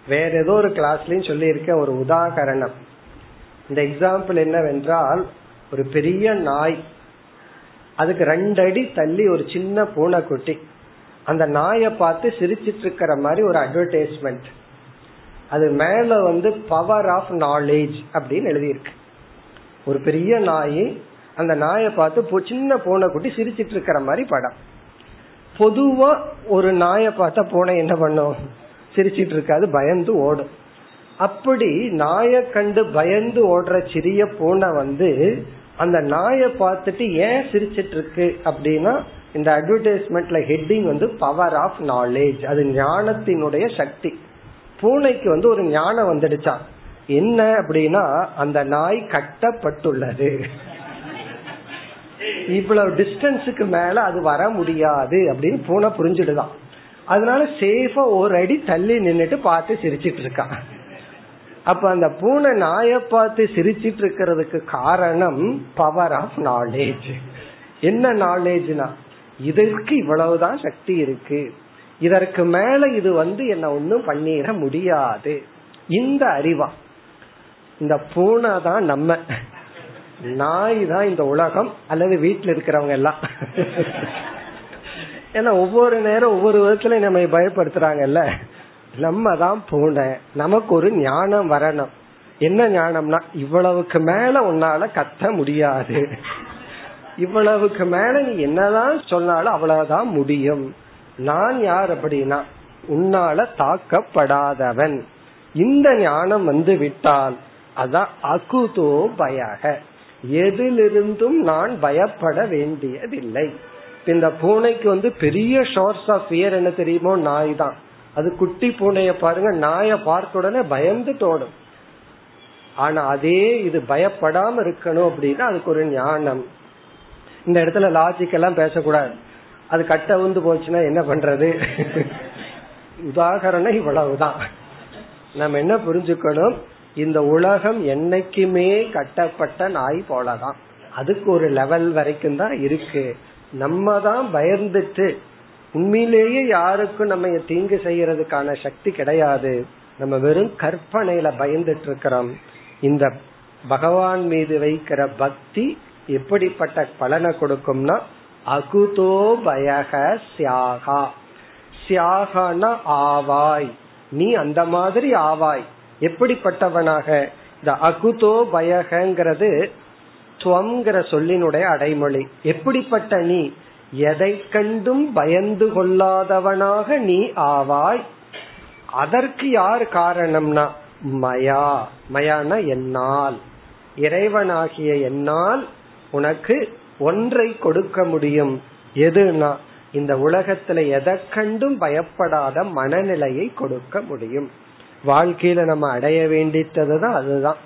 வேற ஏதோ ஒரு கிளாஸ்லயும் சொல்லியிருக்க ஒரு உதாகரணம். இந்த எக்ஸாம்பிள் என்னவென்றால் ஒரு பெரிய நாய். அதுக்கு ரெண்டு அடி தள்ளி ஒரு சின்ன பூனைக்குட்டி. அந்த நாயை பார்த்து சிரிச்சிட்டு இருக்கிற மாதிரி ஒரு அட்வர்டைஸ்மெண்ட் அது மேல வந்து பவர் ஆஃப் நாலேஜ் அப்படின்னு எழுதியிருக்கு. ஒரு பெரிய நாய் அந்த நாயை பார்த்து சின்ன பூனைக்குட்டி சிரிச்சிட்டு இருக்கிற மாதிரி படம். பொதுவா ஒரு நாயை பார்த்தா பூனை என்ன பண்ணும்? சிரிச்சிட்டு இருக்காது பயந்து ஓடும். அப்படி நாயை கண்டு பயந்து ஓடுற சிறிய பூனை வந்து அந்த நாயை பார்த்துட்டு ஏன் சிரிச்சிட்டு இருக்கு அப்படின்னா இந்த அட்வர்டைஸ்மெண்ட்ல ஹெட்டிங் வந்து பவர் ஆஃப் நாலேஜ் அது ஞானத்தினுடைய சக்தி. பூனைக்கு வந்து ஒரு ஞானம் வந்துடுச்சான் என்ன அப்படின்னா அந்த நாய் கட்டப்பட்டுள்ளது. இவ்வளவு டிஸ்டன்ஸுக்கு மேல அது வர முடியாது அப்படின்னு பூனை புரிஞ்சுடுதான் அதனால சேஃபா ஒரு அடி தள்ளி நின்னுட்டு பார்த்து சிரிச்சிட்டு இருக்கான் அப்ப அந்த பூனை நாய பார்த்து சிரிச்சிட்டு இருக்கிறதுக்கு காரணம் பவர் ஆஃப் நாலேஜ் என்ன நாலேஜ்னா இதற்கு இவ்வளவுதான் சக்தி இருக்கு. இதற்கு மேல இது வந்து என்ன ஒன்னும் பண்ணிட முடியாது. இந்த அறிவா. இந்த பூனை தான் நம்ம. நாய் தான் இந்த உலகம் அல்லது வீட்டுல இருக்கிறவங்க எல்லாம். ஏன்னா ஒவ்வொரு நேரம் ஒவ்வொரு விதத்துல நம்ம பயப்படுத்துறாங்கல்ல. நம்ம தான் பூனை. நமக்கு ஒரு ஞானம் வரணும். என்ன ஞானம்னா இவ்வளவுக்கு மேல உன்னால கத்த முடியாது. இவ்வளவுக்கு மேல நீ என்னதான் சொன்னாலும் அவ்வளவுதான் முடியும். நான் யார் அப்படின்னா உன்னால தாக்கப்படாதவன். இந்த ஞானம் வந்து விட்டால் அதான் அகுதோ பயக. எதிலிருந்தும் நான் பயப்பட வேண்டியதில்லை. இந்த பூனைக்கு வந்து பெரிய ஷோர்ஸ் ஆஃப் ஃபியர் என்ன தெரியுமோ? நாய் தான். அது குட்டி பூனைய பாருங்க நாய பார்த்த உடனே பயந்து தோடும். ஆனா அதே இது பயப்படாம இருக்கணும் அப்படின்னா அதுக்கு ஒரு ஞானம். இந்த இடத்துல லாஜிக் எல்லாம் பேசக்கூடாது. அது கட்ட வந்து போச்சுன்னா என்ன பண்றது? உதாகரணம் இவ்வளவுதான். நம்ம என்ன புரிஞ்சுக்கணும்? இந்த உலகம் என்னைக்குமே கட்டப்பட்ட நாய் போலதான். அதுக்கு ஒரு லெவல் வரைக்கும் தான் இருக்கு. நம்ம தான் பயந்துட்டு உண்மையிலேயே யாருக்கும் நம்ம தீங்கு செய்யறதுக்கான சக்தி கிடையாது. நம்ம வெறும் கற்பனையில பயந்துட்டு இருக்கிறோம். இந்த பகவான் மீது வைக்கிற பக்தி எப்படிப்பட்ட பலனை கொடுக்கும்னா அகுதோ பயக சியாகா. சியாகனா ஆவாய். நீ அந்த மாதிரி ஆவாய். எப்படிப்பட்டவனாக? இந்த அகுதோ பயகங்கிறது துவங்கிற சொல்லினுடைய அடைமொழி. எப்படிப்பட்ட நீ? எதை கண்டும் பயந்து கொள்ளாதவனாக நீ ஆவாய். அதற்கு யார் காரணம்னா? மயா. மயான என்னால். இறைவனாகிய என்னால் உனக்கு ஒன்றை கொடுக்க முடியும். எதுனா இந்த உலகத்துல எதை கண்டும் பயப்படாத மனநிலையை கொடுக்க முடியும். வாழ்க்கையில நம்ம அடைய வேண்டித்ததுதான் அதுதான்.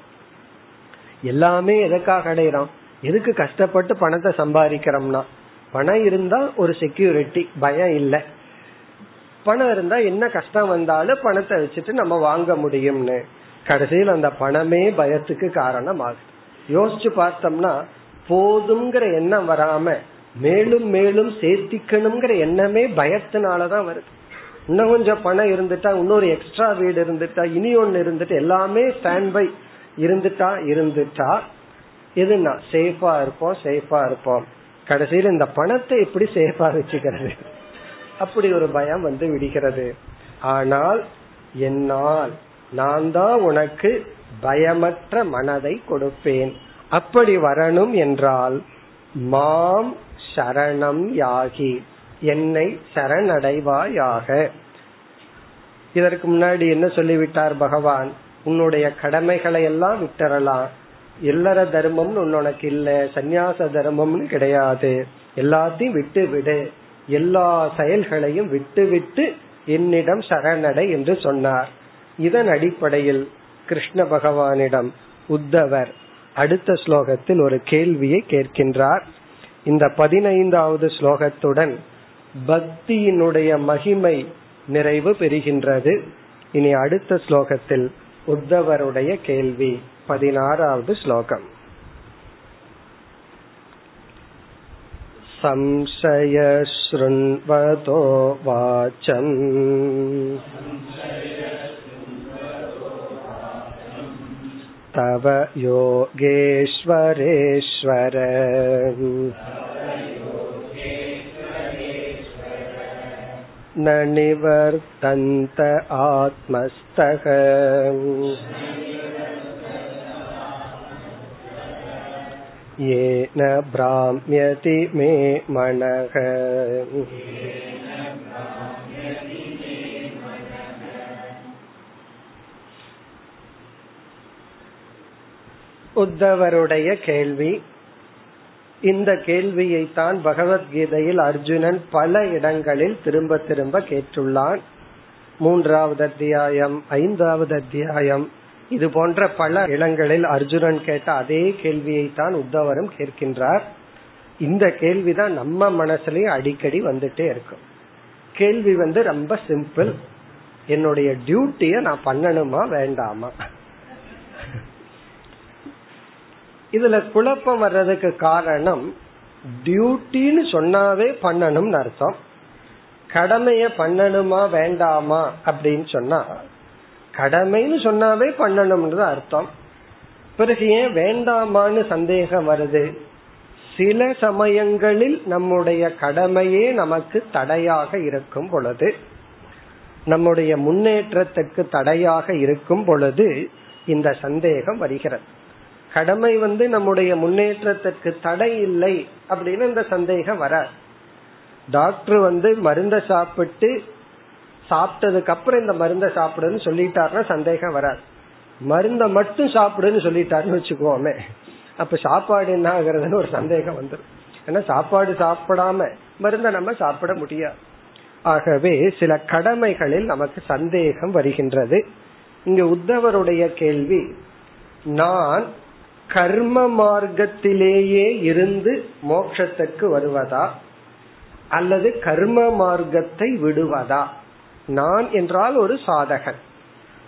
எல்லாமே எதுக்காக அடையிறோம்? எதுக்கு கஷ்டப்பட்டு பணத்தை சம்பாதிக்கிறோம்னா? பணம் இருந்தா ஒரு செக்யூரிட்டி பயம் இல்லை. பணம் இருந்தா என்ன கஷ்டம் வந்தாலும் பணத்தை வச்சுட்டு நம்ம வாங்க முடியும்னு. கடைசியில் அந்த பணமே பயத்துக்கு காரணம் ஆகுது யோசிச்சு பார்த்தோம்னா போதுங்கிற எண்ணம் வராம மேலும் மேலும் சேர்த்திக்கணுங்கிற எண்ணமே பயத்தினாலதான் வருது. இன்னும் கொஞ்சம் பணம் இருந்துட்டா இன்னொரு எக்ஸ்ட்ரா வீடு இருந்துட்டா இனி ஒன்னு இருந்துட்டு எல்லாமே ஸ்டாண்ட் பை இருந்துட்டா இருந்துட்டா. எதுனா சேஃபா இருப்போம் சேஃபா இருப்போம். கடைசியில் இந்த பணத்தை எப்படி சேஃபா வச்சுக்கிறது? அப்படி ஒரு பயம் வந்து விடுகிறது. ஆனால் என்னால் நான் தான் உனக்கு பயமற்ற மனதை கொடுப்பேன். அப்படி வரணும் என்றால் மாம் சரணம் யாகி என்னை சரணடைவாயாக. இதற்கு முன்னாடி என்ன சொல்லிவிட்டார் பகவான்? உன்னுடைய கடமைகளை எல்லாம் விட்டுறலாம். இல்லற தர்மம்னு உனக்கு இல்ல சந்நியாச தர்மம்னு கிடையாது. எல்லாத்தையும் விட்டு விடு. எல்லா செயல்களையும் விட்டு விட்டு என்னிடம் சரணடை என்று சொன்னார். இதன் அடிப்படையில் கிருஷ்ண பகவானிடம் உத்தவர் அடுத்த ஸ்லோகத்தில் ஒரு கேள்வியை கேட்கின்றார் இந்த பதினைந்தாவது ஸ்லோகத்துடன் பக்தியினுடைய மகிமை நிறைவு பெறுகின்றது இனி அடுத்த ஸ்லோகத்தில் உத்தவருடைய கேள்வி பதினாறாவது ஸ்லோகம் संशयशृण्वतो वाचम् तव योगेश्वरेश्वर न निवर्तन्त आत्मस्तः येन भ्राम्यति मे मनः உத்தவருடைய கேள்வி. இந்த கேள்வியை தான் பகவத்கீதையில் அர்ஜுனன் பல இடங்களில் திரும்ப திரும்ப கேட்டுள்ளான். மூன்றாவது அத்தியாயம் ஐந்தாவது அத்தியாயம் இது போன்ற பல இடங்களில் அர்ஜுனன் கேட்ட அதே கேள்வியை தான் உத்தவரும் கேட்கின்றார். இந்த கேள்விதான் நம்ம மனசுலயும் அடிக்கடி வந்துட்டே இருக்கும். கேள்வி வந்து ரொம்ப சிம்பிள். என்னுடைய டியூட்டிய நான் பண்ணணுமா வேண்டாமா? இதுல குழப்பம் வர்றதுக்கு காரணம் டியூட்டின்னு சொன்னாவே பண்ணணும்னு அர்த்தம். கடமைய பண்ணணுமா வேண்டாமா அப்படின்னு சொன்னா கடமைன்னு சொன்னாவே பண்ணணும்னு அர்த்தம். பிறகு ஏன் வேண்டாமான்னு சந்தேகம் வருது? சில சமயங்களில் நம்முடைய கடமையே நமக்கு தடையாக இருக்கும் பொழுது நம்முடைய முன்னேற்றத்துக்கு தடையாக இருக்கும் பொழுது இந்த சந்தேகம் வருகிறது. கடமை வந்து நம்முடைய முன்னேற்றத்திற்கு தடை இல்லை அப்படின்னு இந்த சந்தேகம் வர டாக்டர் வந்து மருந்த சாப்பிட்டு சாப்பிட்டதுக்கு அப்புறம் இந்த மருந்த சாப்பிடுன்னு சொல்லிட்டாருன்னா சந்தேகம் வராது. மருந்த மட்டும் சாப்பிடுன்னு சொல்லிட்டாருன்னு வச்சுக்கோமே. அப்ப சாப்பாடு என்ன ஆகுறதுன்னு ஒரு சந்தேகம் வந்துடும் ஏன்னா சாப்பாடு சாப்பிடாம மருந்த நம்ம சாப்பிட முடியாது. ஆகவே சில கடமைகளில் நமக்கு சந்தேகம் வருகின்றது. இங்க உத்தவருடைய கேள்வி நான் கர்ம மார்க்கத்திலேயே இருந்து மோட்சத்துக்கு வருவதா? அல்லது கர்ம மார்க்கத்தை விடுவதா? நான் என்றால் ஒரு சாதகன்.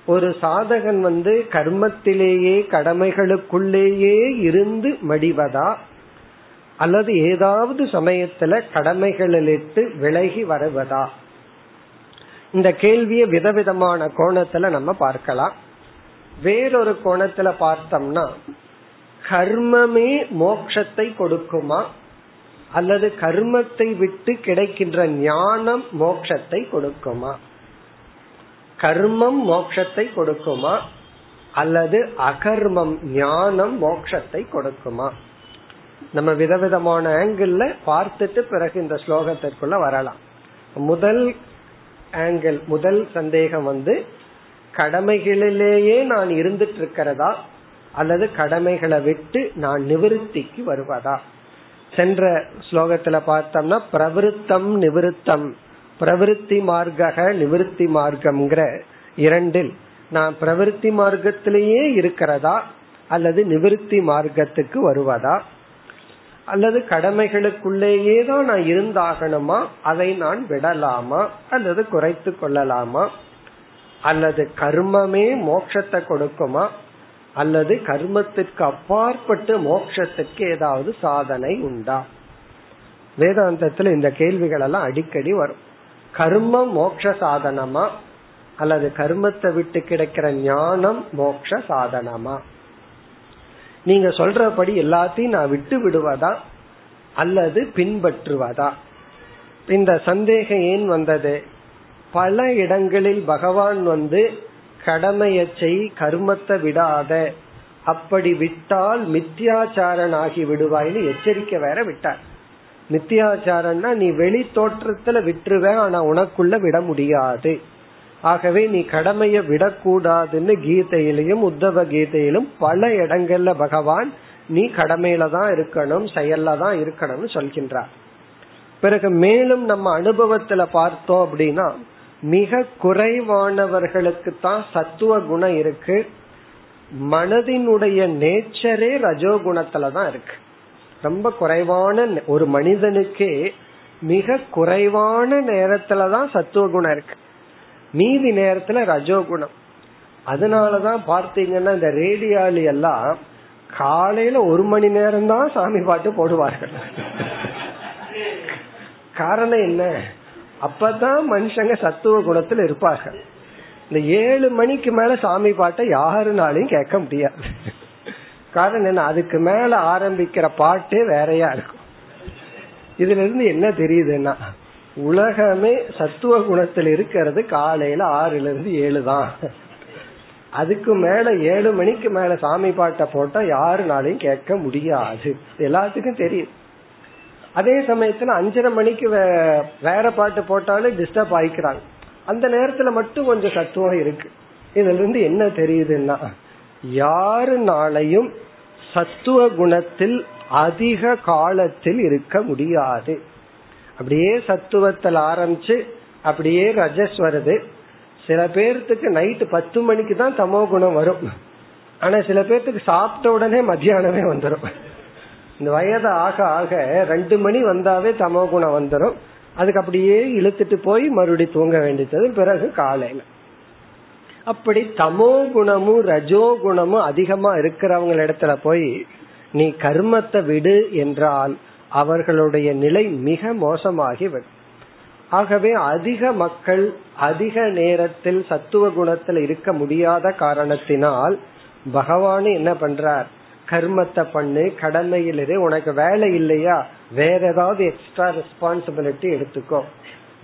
ஒரு சாதகன் வந்து கர்மத்திலேயே கடமைகளுக்குள்ளேயே இருந்து மடிவதா? அல்லது ஏதாவது சமயத்துல கடமைகளிலிட்டு விலகி வருவதா? இந்த கேள்வியை விதவிதமான கோணத்துல நம்ம பார்க்கலாம். வேறொரு கோணத்துல பார்த்தோம்னா கர்மமே மோட்சத்தை கொடுக்குமா? அல்லது கர்மத்தை விட்டு கிடைக்கின்ற ஞானம் மோட்சத்தை கொடுக்குமா? கர்மம் மோட்சத்தை கொடுக்குமா? அல்லது அகர்மம் ஞானம் மோட்சத்தை கொடுக்குமா? நம்ம விதவிதமான ஆங்கிள் பார்த்துட்டு பிறகு இந்த ஸ்லோகத்திற்குள்ள வரலாம். முதல் ஆங்கிள் முதல் சந்தேகம் வந்து கடமைகளிலேயே நான் இருந்துட்டு இருக்கிறதா? அல்லது கடமைகளை விட்டு நான் நிவிருத்திக்கு வருவதா? சென்ற ஸ்லோகத்துல பார்த்தோம்னா பிரவிருத்தம் நிவிருத்தம். பிரவிருத்தி மார்க்க நிவிருத்தி மார்க்கம்ங்கிற இரண்டில் நான் பிரவிருத்தி மார்க்கத்திலேயே இருக்கிறதா? அல்லது நிவிருத்தி மார்க்கத்துக்கு வருவதா? அல்லது கடமைகளுக்குள்ளேயே தான் நான் இருந்தாகணுமா? அதை நான் விடலாமா? அல்லது குறைத்து கொள்ளலாமா? அல்லது கர்மமே மோட்சத்தை கொடுக்குமா? அல்லது கர்மத்திற்கு அப்பாற்பட்டு மோட்சத்திற்கு ஏதாவது சாதனை உண்டா? வேதாந்தத்துல இந்த கேள்விகள் எல்லாம் அடிக்கடி வரும். கர்மம் மோட்ச சாதனமா? அல்லது கர்மத்தை விட்டு கிடைக்கிற ஞானம் மோட்ச சாதனமா? நீங்க சொல்றபடி எல்லாத்தையும் நான் விட்டு விடுவதா? அல்லது பின்பற்றுவதா? இந்த சந்தேகம் ஏன் வந்தது? பல இடங்களில் பகவான் வந்து கடமையை செய் கர்மத்தை விடாத. அப்படி விட்டால் மித்தியாச்சாரன் ஆகி விடுவாய்னு எச்சரிக்கை வேற விட்டார். மித்தியாச்சாரன்னா நீ வெளி தோற்றத்துல விட்டுருவ ஆனா உனக்குள்ள விட முடியாது. ஆகவே நீ கடமைய விடக்கூடாதுன்னு கீதையிலையும் உத்தவ கீதையிலும் பல இடங்கள்ல பகவான் நீ கடமையில தான் இருக்கணும் செயல்ல தான் இருக்கணும்னு சொல்கின்றார். பிறகு மேலும் நம்ம அனுபவத்துல பார்த்தோம் அப்படின்னா மிக குறைவானவர்களுக்கு தான் சத்துவ குணம் இருக்கு. மனதினுடைய நேச்சரே ரஜோகுணத்துல தான் இருக்கு. ரொம்ப குறைவான ஒரு மனிதனுக்கே மிக குறைவான நேரத்துலதான் சத்துவ குணம் இருக்கு. மீதி நேரத்துல ரஜோகுணம். அதனாலதான் பார்த்தீங்கன்னா இந்த ரேடியாலி எல்லாம் காலையில ஒரு மணி நேரம் தான் சாமி பாட்டு போடுவார்கள். காரணம் என்ன? அப்பதான் மனுஷங்க சத்துவ குணத்துல இருப்பார்கள். இந்த ஏழு மணிக்கு மேல சாமி பாட்டை யாருனாலையும் கேட்க முடியாது. காரணம் என்ன? அதுக்கு மேல ஆரம்பிக்கிற பாட்டே வேறையா இருக்கும். இதுல இருந்து என்ன தெரியுதுன்னா உலகமே சத்துவ குணத்தில் இருக்கிறது காலையில ஆறுல இருந்து ஏழு தான். அதுக்கு மேல ஏழு மணிக்கு மேல சாமி பாட்டை போட்டா யாருனாலையும் கேட்க முடியாது. எல்லாத்துக்கும் தெரியும். அதே சமயத்துல அஞ்சரை மணிக்கு வேற பாட்டு போட்டாலும் டிஸ்டர்ப் ஆயிக்கிறாங்க. அந்த நேரத்துல மட்டும் கொஞ்சம் சத்துவம் இருக்கு. இதுல இருந்து என்ன தெரியுதுன்னா யாருனாலையும் சத்துவ குணத்தில் அதிக காலத்தில் இருக்க முடியாது. அப்படியே சத்துவத்தில் ஆரம்பிச்சு அப்படியே ரஜஸ் வருது. சில பேர்த்துக்கு நைட்டு பத்து மணிக்கு தான் தமோ குணம் வரும். ஆனா சில பேர்த்துக்கு சாப்பிட்ட உடனே மத்தியானமே வந்துடும் இந்த வயது ஆக ஆக ரெண்டு மணி வந்தாவே தமோ குணம் வந்துடும் அதுக்கு அப்படியே இழுத்துட்டு போய் மறுபடி தூங்க வேண்டியது பிறகு காலையில. அப்படி தமோ குணமும் ரஜோ குணமும் அதிகமா இருக்கிறவங்க இடத்துல போய் நீ கர்மத்தை விடு என்றால் அவர்களுடைய நிலை மிக மோசமாகி விடும் ஆகவே அதிக மக்கள் அதிக நேரத்தில் சத்துவ குணத்தில் இருக்க முடியாத காரணத்தினால் பகவான் என்ன பண்றார்? கர்மத்தை பண்ணு கடமையில் இரு உனக்கு வேலை இல்லையா? வேற ஏதாவது எக்ஸ்ட்ரா ரெஸ்பான்சிபிலிட்டி எடுத்துக்கோ.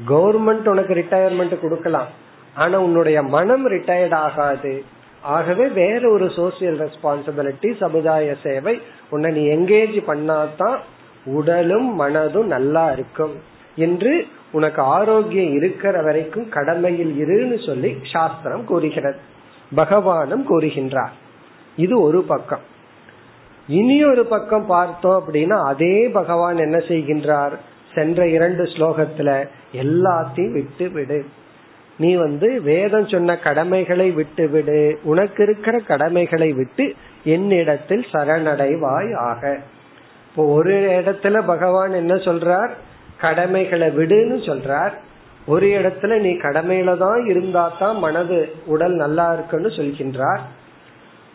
கவர்மெண்ட் உனக்கு ரிட்டையர்மெண்ட் கொடுக்கலாம். ஆனா உன்னுடைய மனம் ரிட்டையர்ட் ஆகாது. ஆகவே வேற ஒரு சோசியல் ரெஸ்பான்சிபிலிட்டி சமுதாய சேவை உன்னை நீ எங்கேஜ் பண்ணாதான் உடலும் மனதும் நல்லா இருக்கும். என்று உனக்கு ஆரோக்கியம் இருக்கிற வரைக்கும் கடமையில் இருன்னு சொல்லி சாஸ்திரம் கூறுகிறது. பகவானும் கூறுகின்றார். இது ஒரு பக்கம். இனி ஒரு பக்கம் பார்த்தோம் அப்படின்னா அதே பகவான் என்ன செய்கின்றார்? சென்ற இரண்டு ஸ்லோகத்துல எல்லாத்தையும் விட்டு விடு நீ வந்து வேதம் சொன்ன கடமைகளை விட்டு விடு உனக்கு இருக்கிற கடமைகளை விட்டு என்னிடத்தில் சரணடைவாய் ஆக. இப்போ ஒரு இடத்துல பகவான் என்ன சொல்றார்? கடமைகளை விடுன்னு சொல்றார். ஒரு இடத்துல நீ கடமையில தான் இருந்தா தான் மனது உடல் நல்லா இருக்குன்னு சொல்கின்றார்.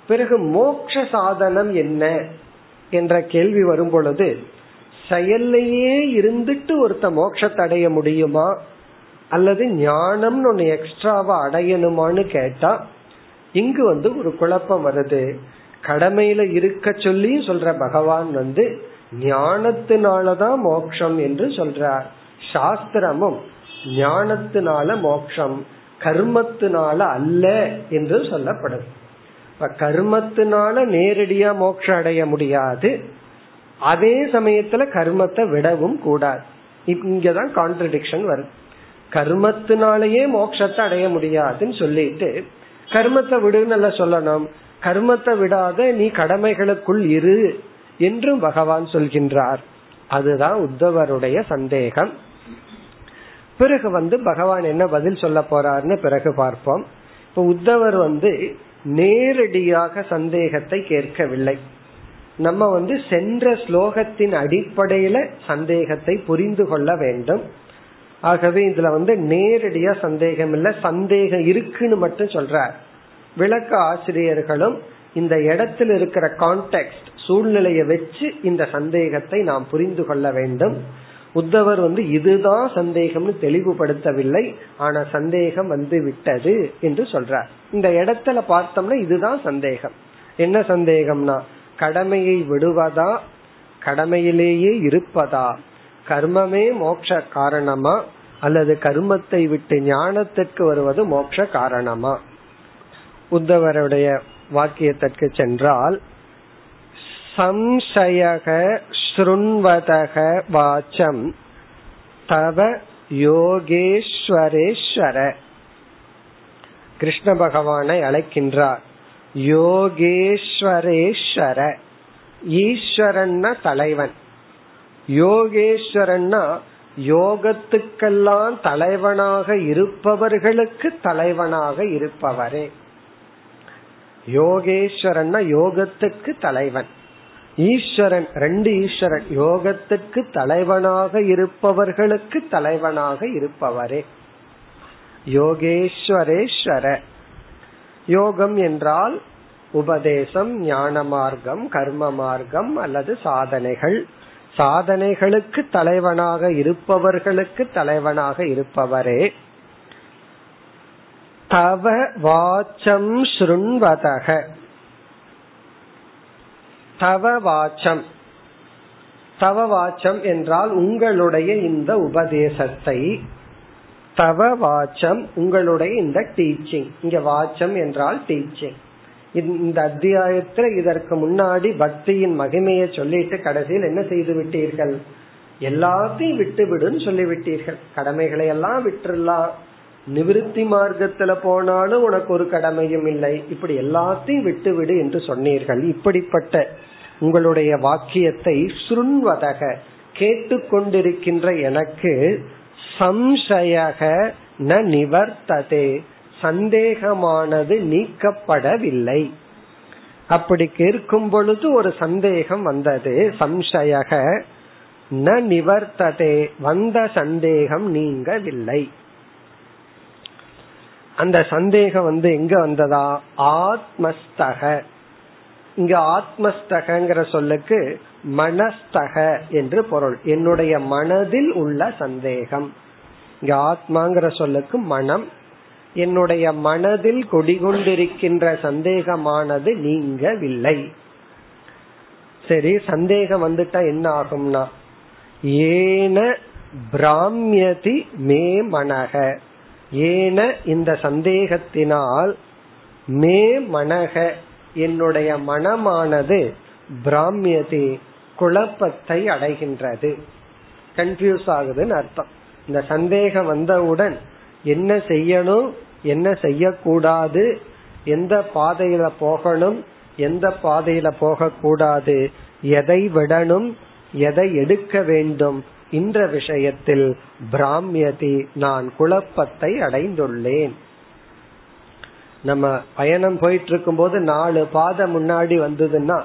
பிறகு மோக்ஷ சாதனம் என்ன என்ற கேள்வி வரும் பொழுது செயல்லையே இருந்துட்டு ஒருத்த மோட்சத்தை அடைய முடியுமா? அல்லது ஞானம்னு ஒன்னு எக்ஸ்ட்ராவா அடையணுமான்னு கேட்டா இங்கு வந்து ஒரு குழப்பம் வருது. கடமையில இருக்க சொல்லி சொல்ற பகவான் வந்து ஞானத்தினாலதான் மோக்ஷம் என்று சொல்றார். சாஸ்திரமும் ஞானத்தினால மோக்ஷம் கர்மத்தினால அல்ல என்று சொல்லப்படுது. இப்ப கர்மத்தினால நேரடியா மோட்சம் அடைய முடியாது. அதே சமயத்துல கர்மத்தை விடவும் கூடாது. இங்கதான் கான்ட்ரடிக்ஷன் வருது. கர்மத்தினாலேயே மோட்சத்தை அடைய முடியாதுன்னு சொல்லிட்டு கர்மத்தை விடுன்னு சொல்லணும். கர்மத்தை விடாத நீ கடமைகளுக்குள் இரு என்றும் பகவான் சொல்கின்றார். அதுதான் உத்தவருடைய சந்தேகம். பிறகு வந்து பகவான் என்ன பதில் சொல்ல போறார்னு பிறகு பார்ப்போம். இப்ப உத்தவர் வந்து நேரடியாக சந்தேகத்தை கேட்கவில்லை. நம்ம வந்து சென்ற ஸ்லோகத்தின் அடிப்படையில சந்தேகத்தை புரிந்து கொள்ள வேண்டும். ஆகவே இதுல வந்து நேரடியா சந்தேகம் இல்ல சந்தேகம் இருக்குன்னு மட்டும் சொல்றார். விளக்க ஆசிரியர்களும் இந்த இடத்தில் இருக்கிற கான்டெக்ட் சூழ்நிலையை வச்சு இந்த சந்தேகத்தை நாம் புரிந்து கொள்ள வேண்டும். உத்தவர் வந்து இதுதான் சந்தேகம்னு தெளிவுபடுத்தவில்லை. ஆனா சந்தேகம் வந்து விட்டது என்று சொல்றார். இந்த இடத்துல பார்த்தோம்னா இதுதான் சந்தேகம். என்ன சந்தேகம்னா கடமையை விடுவதா? கடமையிலேயே இருப்பதா? கர்மமே மோட்ச காரணமா? அல்லது கர்மத்தை விட்டு ஞானத்திற்கு வருவது மோட்ச காரணமா? உத்தவருடைய வாக்கியத்திற்கு சென்றால் சம்சயக ஸ்ருண்வதக வாச்சம். தவ யோகேஸ்வரேஸ்வர. கிருஷ்ண பகவானை அழைக்கின்றார். யோகேஸ்வரேஸ்வர. ஈஸ்வரன்னா தலைவன். யோகேஸ்வரன்னா யோகத்துக்கெல்லாம் தலைவனாக இருப்பவர்களுக்கு தலைவனாக இருப்பவரே. யோகேஸ்வரன்னா யோகத்துக்கு தலைவன். ஈஸ்வரன் ரெண்டு ஈஸ்வரன் யோகத்துக்கு தலைவனாக இருப்பவர்களுக்கு தலைவனாக இருப்பவரே. யோகேஸ்வரேஸ்வர. யோகம் என்றால் உபதேசம் ஞான மார்க்கம் கர்ம மார்க்கம் அல்லது சாதனைகள். சாதனைகளுக்கு தலைவனாக இருப்பவர்களுக்கு தலைவனாக இருப்பவரே. தவ வாச்சம் ஸ்ருண்வதக. தவ வாச்சம் தவ வாச்சம் என்றால் உங்களுடைய இந்த உபதேசத்தை. தவ வாச்சம் உங்களுடைய இந்த டீச்சிங் இங்க வாச்சம் என்றால் டீச்சிங் இந்த அத்தியாயத்துல இதற்கு முன்னாடி பக்தியின் மகிமையை சொல்லிட்டு கடைசியில் என்ன செய்து விட்டீர்கள்? எல்லாத்தையும் விட்டு விடுன்னு சொல்லி விட்டீர்கள் கடமைகளை எல்லாம் விட்டுலாம் நிவிருத்தி மார்க்கத்துல போனாலும் உனக்கு ஒரு கடமையும் இல்லை. இப்படி எல்லாத்தையும் விட்டுவிடு என்று சொன்னீர்கள். இப்படிப்பட்ட உங்களுடைய வாக்கியத்தை சுருண்வதக கேட்டுக்கொண்டிருக்கின்ற எனக்கு சம்சயக ந நிவர்த்ததே சந்தேகமானது நீக்கப்படவில்லை. அப்படி கேட்கும் பொழுது ஒரு சந்தேகம் வந்தது. சம்சயக ந நிவர்த்ததே வந்த சந்தேகம் நீங்கவில்லை. அந்த சந்தேகம் வந்து எங்க வந்ததா? ஆத்மஸ்தக. இங்க ஆத்மஸ்தகங்கிற சொல்லுக்கு மனஸ்தக என்று பொருள். என்னுடைய மனதில் உள்ள சந்தேகம். இங்க ஆத்மாங்கிற சொல்லுக்கு மனம். என்னுடைய மனதில் கொடிகொண்டிருக்கின்ற சந்தேகமானது நீங்கவில்லை. சரி சந்தேகம் வந்துட்டா என்ன ஆகும்னா? ஏன பிராமியதி மே மனக ஏன இந்த சந்தேகத்தினால் மே மனக என்னுடைய மனமானது பிராமியதி குழப்பத்தை அடைகின்றது. கன்ஃபியூஸ் ஆகுதுன்னு அர்த்தம். இந்த சந்தேகம் வந்தவுடன் என்ன செய்யணும் என்ன செய்யக்கூடாது எந்த பாதையில போகணும் எந்த பாதையில போகக்கூடாது எதை விடணும் எதை எடுக்க வேண்டும் இந்த விஷயத்தில் பிராமியதி நான் குழப்பத்தை அடைந்துள்ளேன். நம்ம பயணம் போயிட்டு இருக்கும் போது நாலு பாதை முன்னாடி வந்ததுன்னா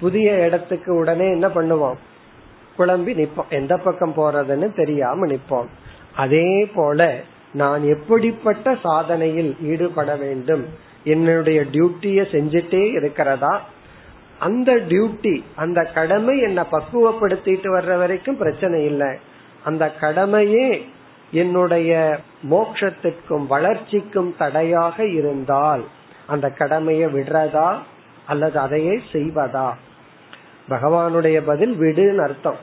புதிய இடத்துக்கு உடனே என்ன பண்ணுவோம்? குழம்பி நிப்போம். எந்த பக்கம் போறதுன்னு தெரியாம நிப்போம். அதே போல நான் எப்படிப்பட்ட சாதனையில் ஈடுபட வேண்டும்? என்னுடைய டியூட்டிய செஞ்சுட்டே இருக்கிறதா? அந்த டியூட்டி அந்த கடமை என்ன பக்குவப்படுத்திட்டு வர்ற வரைக்கும் பிரச்சனை இல்லை. அந்த கடமையே என்னுடைய மோட்சத்திற்கும் வளர்ச்சிக்கும் தடையாக இருந்தால் அந்த கடமையை விடுறதா அல்லது அதையே செய்வதா? பகவானுடைய பதில் விடுன்னு அர்த்தம்.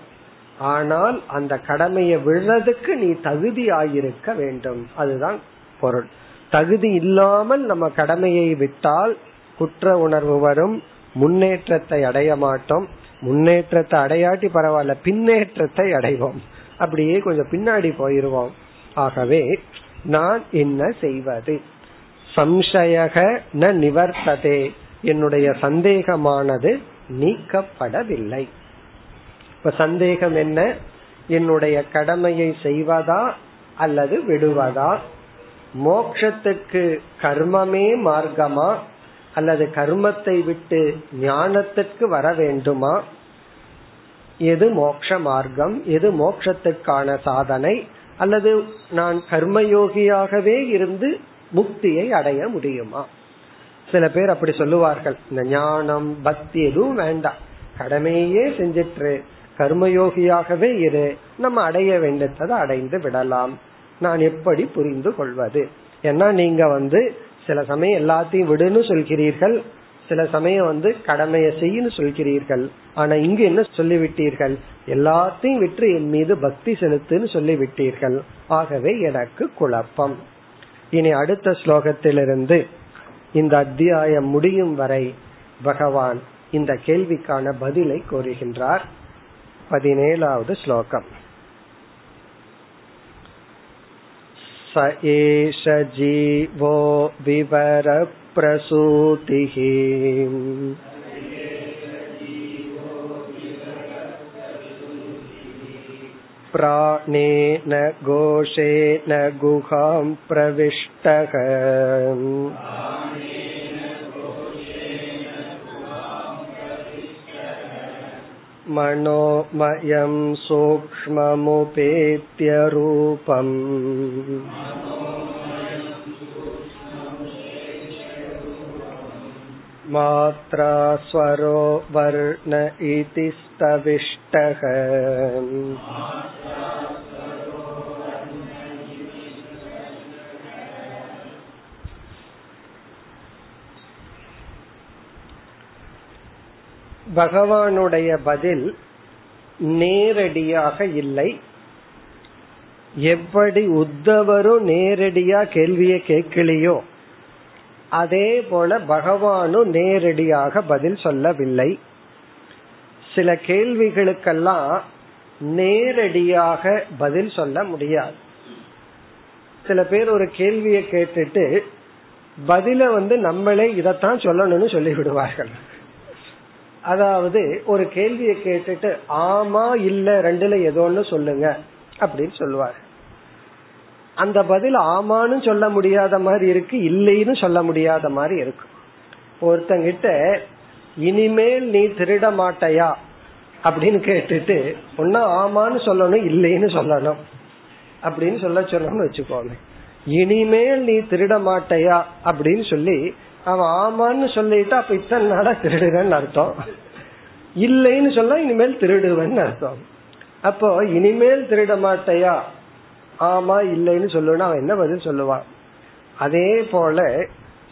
ஆனால் அந்த கடமையை விடுறதுக்கு நீ தகுதி ஆயிருக்க வேண்டும். அதுதான் பொருள். தகுதி இல்லாமல் நம்ம கடமையை விட்டால் குற்ற உணர்வு வரும் முன்னேற்றத்தை அடைய மாட்டோம். முன்னேற்றத்தை அடையாட்டி பரவாயில்ல பின்னேற்றத்தை அடைவோம். அப்படியே கொஞ்சம் பின்னாடி போயிருவோம். ஆகவே நான் என்ன செய்வது? சம்சயக ந நிவர்த்ததே. என்னுடைய சந்தேகமானது நீக்கப்படவில்லை. இப்ப சந்தேகம் என்ன? என்னுடைய கடமையை செய்வதா அல்லது விடுவதா? மோக்ஷத்துக்கு கர்மமே மார்க்கமா? அல்லது கர்மத்தை விட்டு ஞானத்துக்கு வர வேண்டுமா? எது மோட்ச மார்க்கம்? எது மோக்ஷத்துக்கான சாதனை? அல்லது நான் கர்மயோகியாகவே இருந்து முக்தியை அடைய முடியுமா? சில பேர் அப்படி சொல்லுவார்கள். இந்த ஞானம் பக்தி எதுவும் வேண்டாம். கடமையே செஞ்சிட்டு கர்மயோகியாகவே இரு. நம்ம அடைய வேண்டியதை அடைந்து விடலாம். நான் எப்படி புரிந்து கொள்வது? ஏன்னா நீங்க வந்து சில சமயம் எல்லாத்தையும் விடுன்னு சொல்கிறீர்கள் சில சமயம் வந்து கடமையை செய்யு சொல்கிறீர்கள். ஆனா இங்கு என்ன சொல்லிவிட்டீர்கள்? எல்லாத்தையும் விட்டு என் மீது பக்தி செலுத்துன்னு சொல்லிவிட்டீர்கள். ஆகவே எனக்கு குழப்பம். இனி அடுத்த ஸ்லோகத்திலிருந்து இந்த அத்தியாயம் முடியும் வரை பகவான் இந்த கேள்விக்கான பதிலை கோருகின்றார் பதினேழாவது ஸ்லோகம். स एष जीवो विवरप्रसूतिः प्राणेन घोषेण गुहां प्रविष्टः मनोमयं सूक्ष्ममुपेत्य रूपम् मात्रा स्वरो वर्ण इति स्तविष्टः பகவானுடைய பதில் நேரடியாக இல்லை. எப்படி உத்தவரும் நேரடியா கேள்வியை கேட்கலையோ அதே போல பகவானும் நேரடியாக பதில் சொல்லவில்லை. சில கேள்விகளுக்கெல்லாம் நேரடியாக பதில் சொல்ல முடியாது. சில பேர் ஒரு கேள்வியை கேட்டுட்டு பதில வந்து நம்மளே இதத்தான் சொல்லணும்னு சொல்லி விடுவார்கள் அதாவது ஒரு கேள்வியை கேட்டுட்டு ஆமா இல்ல ரெண்டுல ஏதோ ஒன்னு சொல்லுங்க அப்படின்னு சொல்லுவார். அந்த பதில் ஆமான்னு சொல்ல முடியாத மாதிரி இருக்கு இல்லைன்னு சொல்ல முடியாத மாதிரி இருக்கு. ஒருத்தங்கிட்ட இனிமேல் நீ திருட மாட்டையா அப்படின்னு கேட்டுட்டு ஒன்னா ஆமான்னு சொல்லணும் இல்லைன்னு சொல்லணும் அப்படின்னு சொல்ல சொல்லணும்னு வச்சுக்கோங்க இனிமேல் நீ திருட மாட்டையா அப்படின்னு சொல்லி அவன் ஆமான்னு சொல்லிட்டா அப்ப இத்தனை நாடா திருடுவேன்னு அர்த்தம். இல்லைன்னு சொல்ல இனிமேல் திருடுவேன்னு அர்த்தம். அப்போ இனிமேல் திருட மாட்டையா? ஆமா இல்லைன்னு சொல்லுவேன் அவன் என்ன பதில் சொல்லுவான்? அதே போல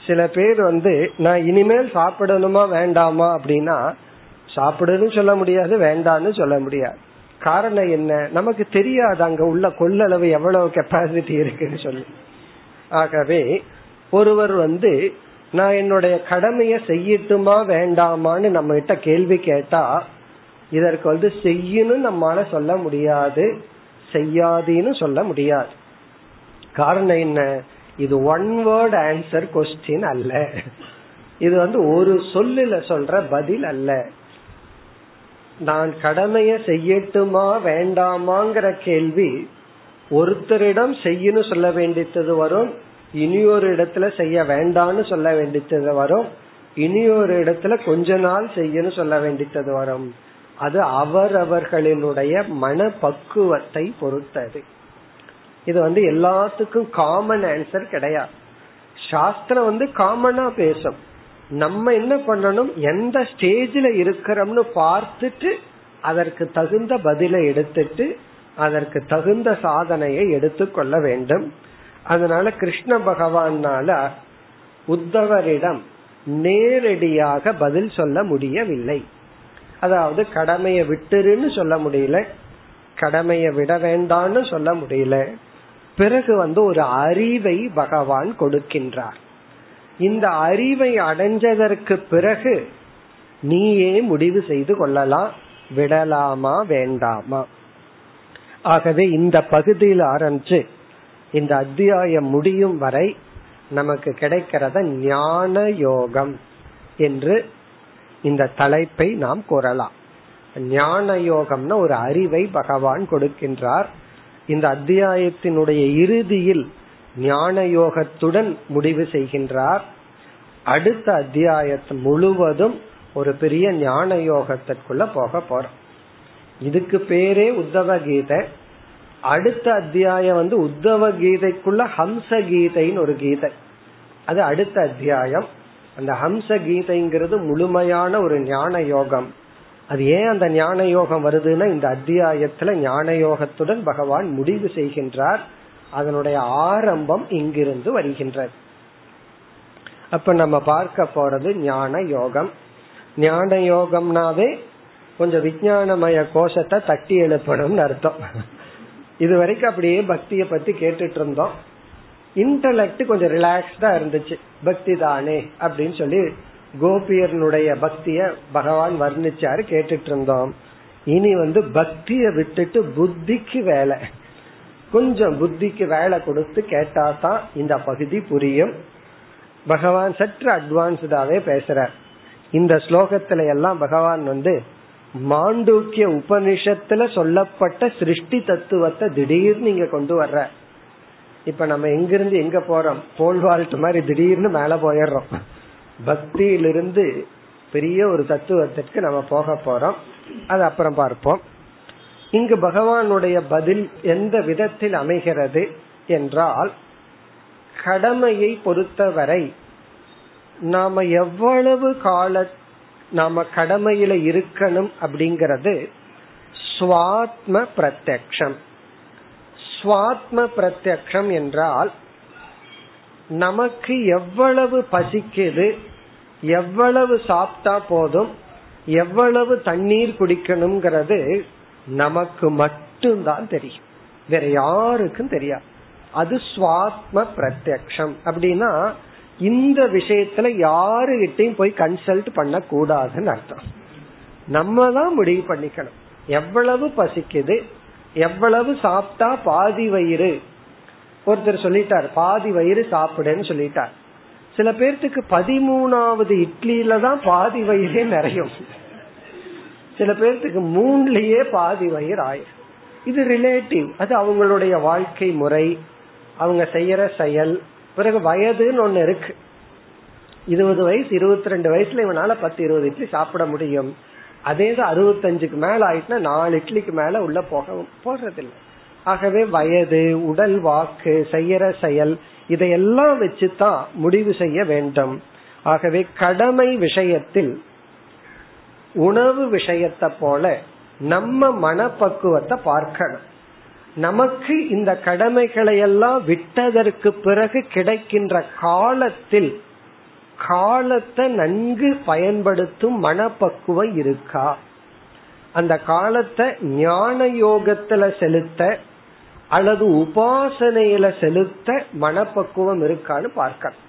சில பேர் வந்து நான் இனிமேல் சாப்பிடணுமா வேண்டாமா அப்படின்னா சாப்பிடுன்னு சொல்ல முடியாது வேண்டான்னு சொல்ல முடியாது. காரணம் என்ன? நமக்கு தெரியாது அங்க உள்ள கொள்ளளவு எவ்வளவு கெப்பாசிட்டி இருக்குன்னு சொல்லி. ஆகவே ஒருவர் வந்து நான் என்னுடைய கடமைய செய்யட்டுமா வேண்டாமான்னு நம்ம கிட்ட கேள்வி கேட்டா இதற்கு வந்து செய்யணும் நம்மால சொல்ல முடியாது செய்யாதுன்னு சொல்ல முடியாது. காரணம் என்ன? இது ஒன் வேர்ட் ஆன்சர் கொஸ்டின் அல்ல. இது வந்து ஒரு சொல்லுல சொல்ற பதில் அல்ல. நான் கடமைய செய்யட்டுமா வேண்டாமாங்கிற கேள்வி ஒருத்தரிடம் செய்யணும் சொல்ல வேண்டியது வரும் இனியொரு இடத்துல செய்ய வேண்டாம்னு சொல்ல வேண்டியது வரும். இனியொரு இடத்துல கொஞ்ச நாள் செய்யணும் சொல்ல வேண்டியது வரும். அது அவரவர்களினுடைய மன பக்குவத்தை பொறுத்தது. இது வந்து எல்லாத்துக்கும் காமன் ஆன்சர் கிடையாது. சாஸ்திரம் வந்து காமனா பேசும். நம்ம என்ன பண்ணணும்? எந்த ஸ்டேஜில் இருக்கிறோம்னு பார்த்துட்டு அதற்கு தகுந்த பதிலை எடுத்துட்டு அதற்கு தகுந்த சாதனையை எடுத்துக்கொள்ள வேண்டும். அதனால கிருஷ்ண பகவானால உத்தவரிடம் நேரடியாக பதில் சொல்ல முடியவில்லை. அதாவது கடமையை விட்டுருன்னு சொல்ல முடியல கடமையை விட வேண்டாம்னு சொல்ல முடியல. பிறகு வந்து ஒரு அறிவை பகவான் கொடுக்கின்றார். இந்த அறிவை அடைஞ்சதற்கு பிறகு நீயே முடிவு செய்து கொள்ளலாம். விடலாமா வேண்டாமா? ஆகவே இந்த பகுதியில் ஆரம்பிச்சு இந்த அத்தியாயம் முடியும் வரை நமக்கு கிடைக்கிறத ஞான யோகம் என்று இந்த தலைப்பை நாம் கூறலாம். ஞான யோகம்னா ஒரு அறிவை பகவான் கொடுக்கின்றார். இந்த அத்தியாயத்தினுடைய இறுதியில் ஞான யோகத்துடன் முடிவு செய்கின்றார். அடுத்த அத்தியாயத்து முழுவதும் ஒரு பெரிய ஞான யோகத்திற்குள்ள போக போறோம். இதுக்கு பேரே உத்தவ கீதை அடுத்த அத்தியாயம் வந்து உத்தவ கீதைக்குள்ள ஹம்ச கீதைன்னு ஒரு கீதை. அது அடுத்த அத்தியாயம். அந்த ஹம்ச கீதைங்கிறது முழுமையான ஒரு ஞான யோகம். அது ஏன் அந்த ஞான யோகம் வருதுன்னா இந்த அத்தியாயத்துல ஞான யோகத்துடன் பகவான் முடிவு செய்கின்றார். அதனுடைய ஆரம்பம் இங்கிருந்து வருகின்றது. அப்ப நம்ம பார்க்க போறது ஞான யோகம். ஞான யோகம்னாவே கொஞ்சம் விஜயானமய கோஷத்தை தட்டி எழுப்பணும்னு அர்த்தம். இது வரைக்கும் அப்படியே பக்திய பத்தி கேட்டுட்டு இருந்தோம் இன்டலெக்ட் கொஞ்சம் ரிலாக்ஸ்டா இருந்துச்சு. பக்தி தானே அப்படின்னு சொல்லி கோபியர்னுடைய பக்திய பகவான் வர்ணிச்சாரு கேட்டுட்டு இருந்தோம் இனி வந்து பக்திய விட்டுட்டு புத்திக்கு வேலை. கொஞ்சம் புத்திக்கு வேலை கொடுத்து கேட்டா தான் இந்த பகுதி புரியும். பகவான் சற்று அட்வான்ஸ்டாவே பேசுறார். இந்த ஸ்லோகத்துல எல்லாம் பகவான் வந்து மாண்டூக்கிய உபனிஷத்துல சொல்லப்பட்ட சிருஷ்டி தத்துவத்தை திடீர்னு இங்க கொண்டு வர்ற. இப்ப நம்ம எங்கிருந்து எங்க போறோம்? போல் வாழ்த்து மாதிரி திடீர்னு மேல போயிடுறோம். பக்தியிலிருந்து பெரிய ஒரு தத்துவத்திற்கு நம்ம போக போறோம். அது அப்புறம் பார்ப்போம். இங்கு பகவானுடைய பதில் எந்த விதத்தில் அமைகிறது என்றால் கடமையை பொறுத்தவரை நாம எவ்வளவு கால நாம கடமையில இருக்கணும் அப்படிங்கறது சுவாத்ம பிரத்யக்ஷம். சுவாத்ம பிரத்யக்ஷம் என்றால் நமக்கு எவ்வளவு பசிக்குது எவ்வளவு சாப்பிட்டா போதும் எவ்வளவு தண்ணீர் குடிக்கணுங்கிறது நமக்கு மட்டும்தான் தெரியும். வேற யாருக்கும் தெரியாது. அது சுவாத்ம பிரத்யக்ஷம். அப்படின்னா இந்த விஷயத்துல யாருகிட்டையும் போய் கன்சல்ட் பண்ண கூடாதுன்னு அர்த்தம். நம்ம தான் முடிவு பண்ணிக்கணும். எவ்வளவு பசிக்குது எவ்வளவு சாப்பிட்டா பாதி வயிறு. ஒருத்தர் சொல்லிட்டார் பாதி வயிறு சாப்பிடுன்னு சொல்லிட்டார். சில பேர்த்துக்கு பதிமூணாவது இட்லியில தான் பாதி வயிறே நிறையும். சில பேர்த்துக்கு மூணுலயே பாதி வயிறு ஆயிரும். இது ரிலேட்டிவ் அது அவங்களுடைய வாழ்க்கை முறை அவங்க செய்யற செயல் பிறகு வயதுன்னு ஒண்ணு இருக்கு. இருபது வயசு இருபத்தி ரெண்டு வயசுல இவனால பத்து இருபது இட்லி சாப்பிட முடியும். அதே தான் அறுபத்தஞ்சுக்கு மேல ஆயிட்டுனா நாலு இட்லிக்கு மேல உள்ள போக போடுறதில்லை. ஆகவே வயது உடல் வாக்கு செய்யற செயல் இதையெல்லாம் வச்சுதான் முடிவு செய்ய வேண்டும். ஆகவே கடமை விஷயத்தில் உணவு விஷயத்தை போல நம்ம மனப்பக்குவத்தை பார்க்கணும். நமக்கு இந்த கடமைகளை எல்லாம் விட்டதற்கு பிறகு கிடைக்கின்ற காலத்தில் காலத்தை நன்கு பயன்படுத்தும் மனப்பக்குவம் இருக்கா? அந்த காலத்தை ஞான யோகத்துல செலுத்த அல்லது உபாசனையில செலுத்த மனப்பக்குவம் இருக்கான்னு பார்க்கணும்.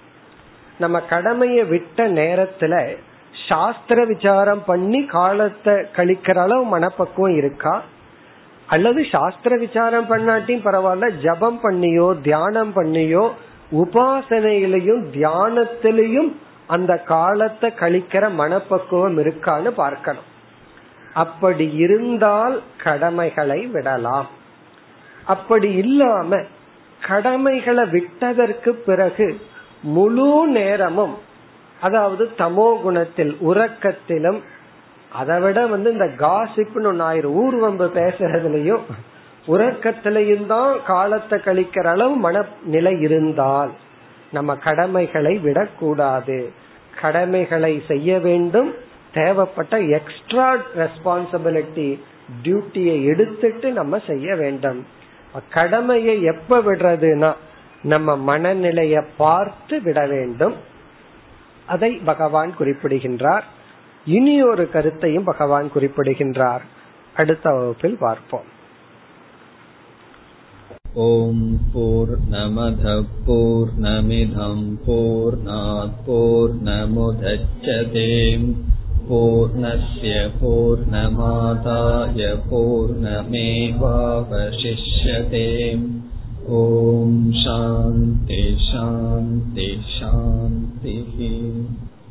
நம்ம கடமையை விட்ட நேரத்துல சாஸ்திர விசாரம் பண்ணி காலத்தை கழிக்கிற அளவு மனப்பக்குவம் இருக்கா? அல்லது சாஸ்திர விசாரம் பண்ணாட்டியும் பரவாயில்ல ஜபம் பண்ணியோ தியானம் பண்ணியோ உபாசனையிலையும் தியானத்திலையும் அந்த காலத்தை கழிக்கிற மனப்பக்குவம் இருக்கான்னு பார்க்கணும். அப்படி இருந்தால் கடமைகளை விடலாம். அப்படி இல்லாம கடமைகளை விட்டதற்கு பிறகு முழு நேரமும் அதாவது தமோ குணத்தில் உறக்கத்திலும் அதை விட வந்து இந்த காசிப்னு ஒன்னு ஆயிரம். ஊர்வம்பு பேசுறதுலயும் உறக்கத்திலையும் தான் காலத்தை கழிக்கிற அளவு மனநிலை இருந்தால் நம்ம கடமைகளை விடக்கூடாது. கடமைகளை செய்ய வேண்டும். தேவைப்பட்ட எக்ஸ்ட்ரா ரெஸ்பான்சிபிலிட்டி டியூட்டியை எடுத்துட்டு நம்ம செய்ய வேண்டும். கடமையை எப்ப விடுறதுன்னா நம்ம மனநிலையை பார்த்து விட வேண்டும். அதை பகவான் குறிப்பிடுகின்றார். இனி ஒரு கருத்தையும் பகவான் குறிப்பிடுகின்றார் அடுத்த வகுப்பில் பார்ப்போம்
ஓம் போர் நமத போர் நமிதம் போர் போர் நமுதச்சதேம் पूर्णस्य पूर्णमादाय पूर्णमेवावशिष्यते ॐ शान्ति शान्ति शान्तिः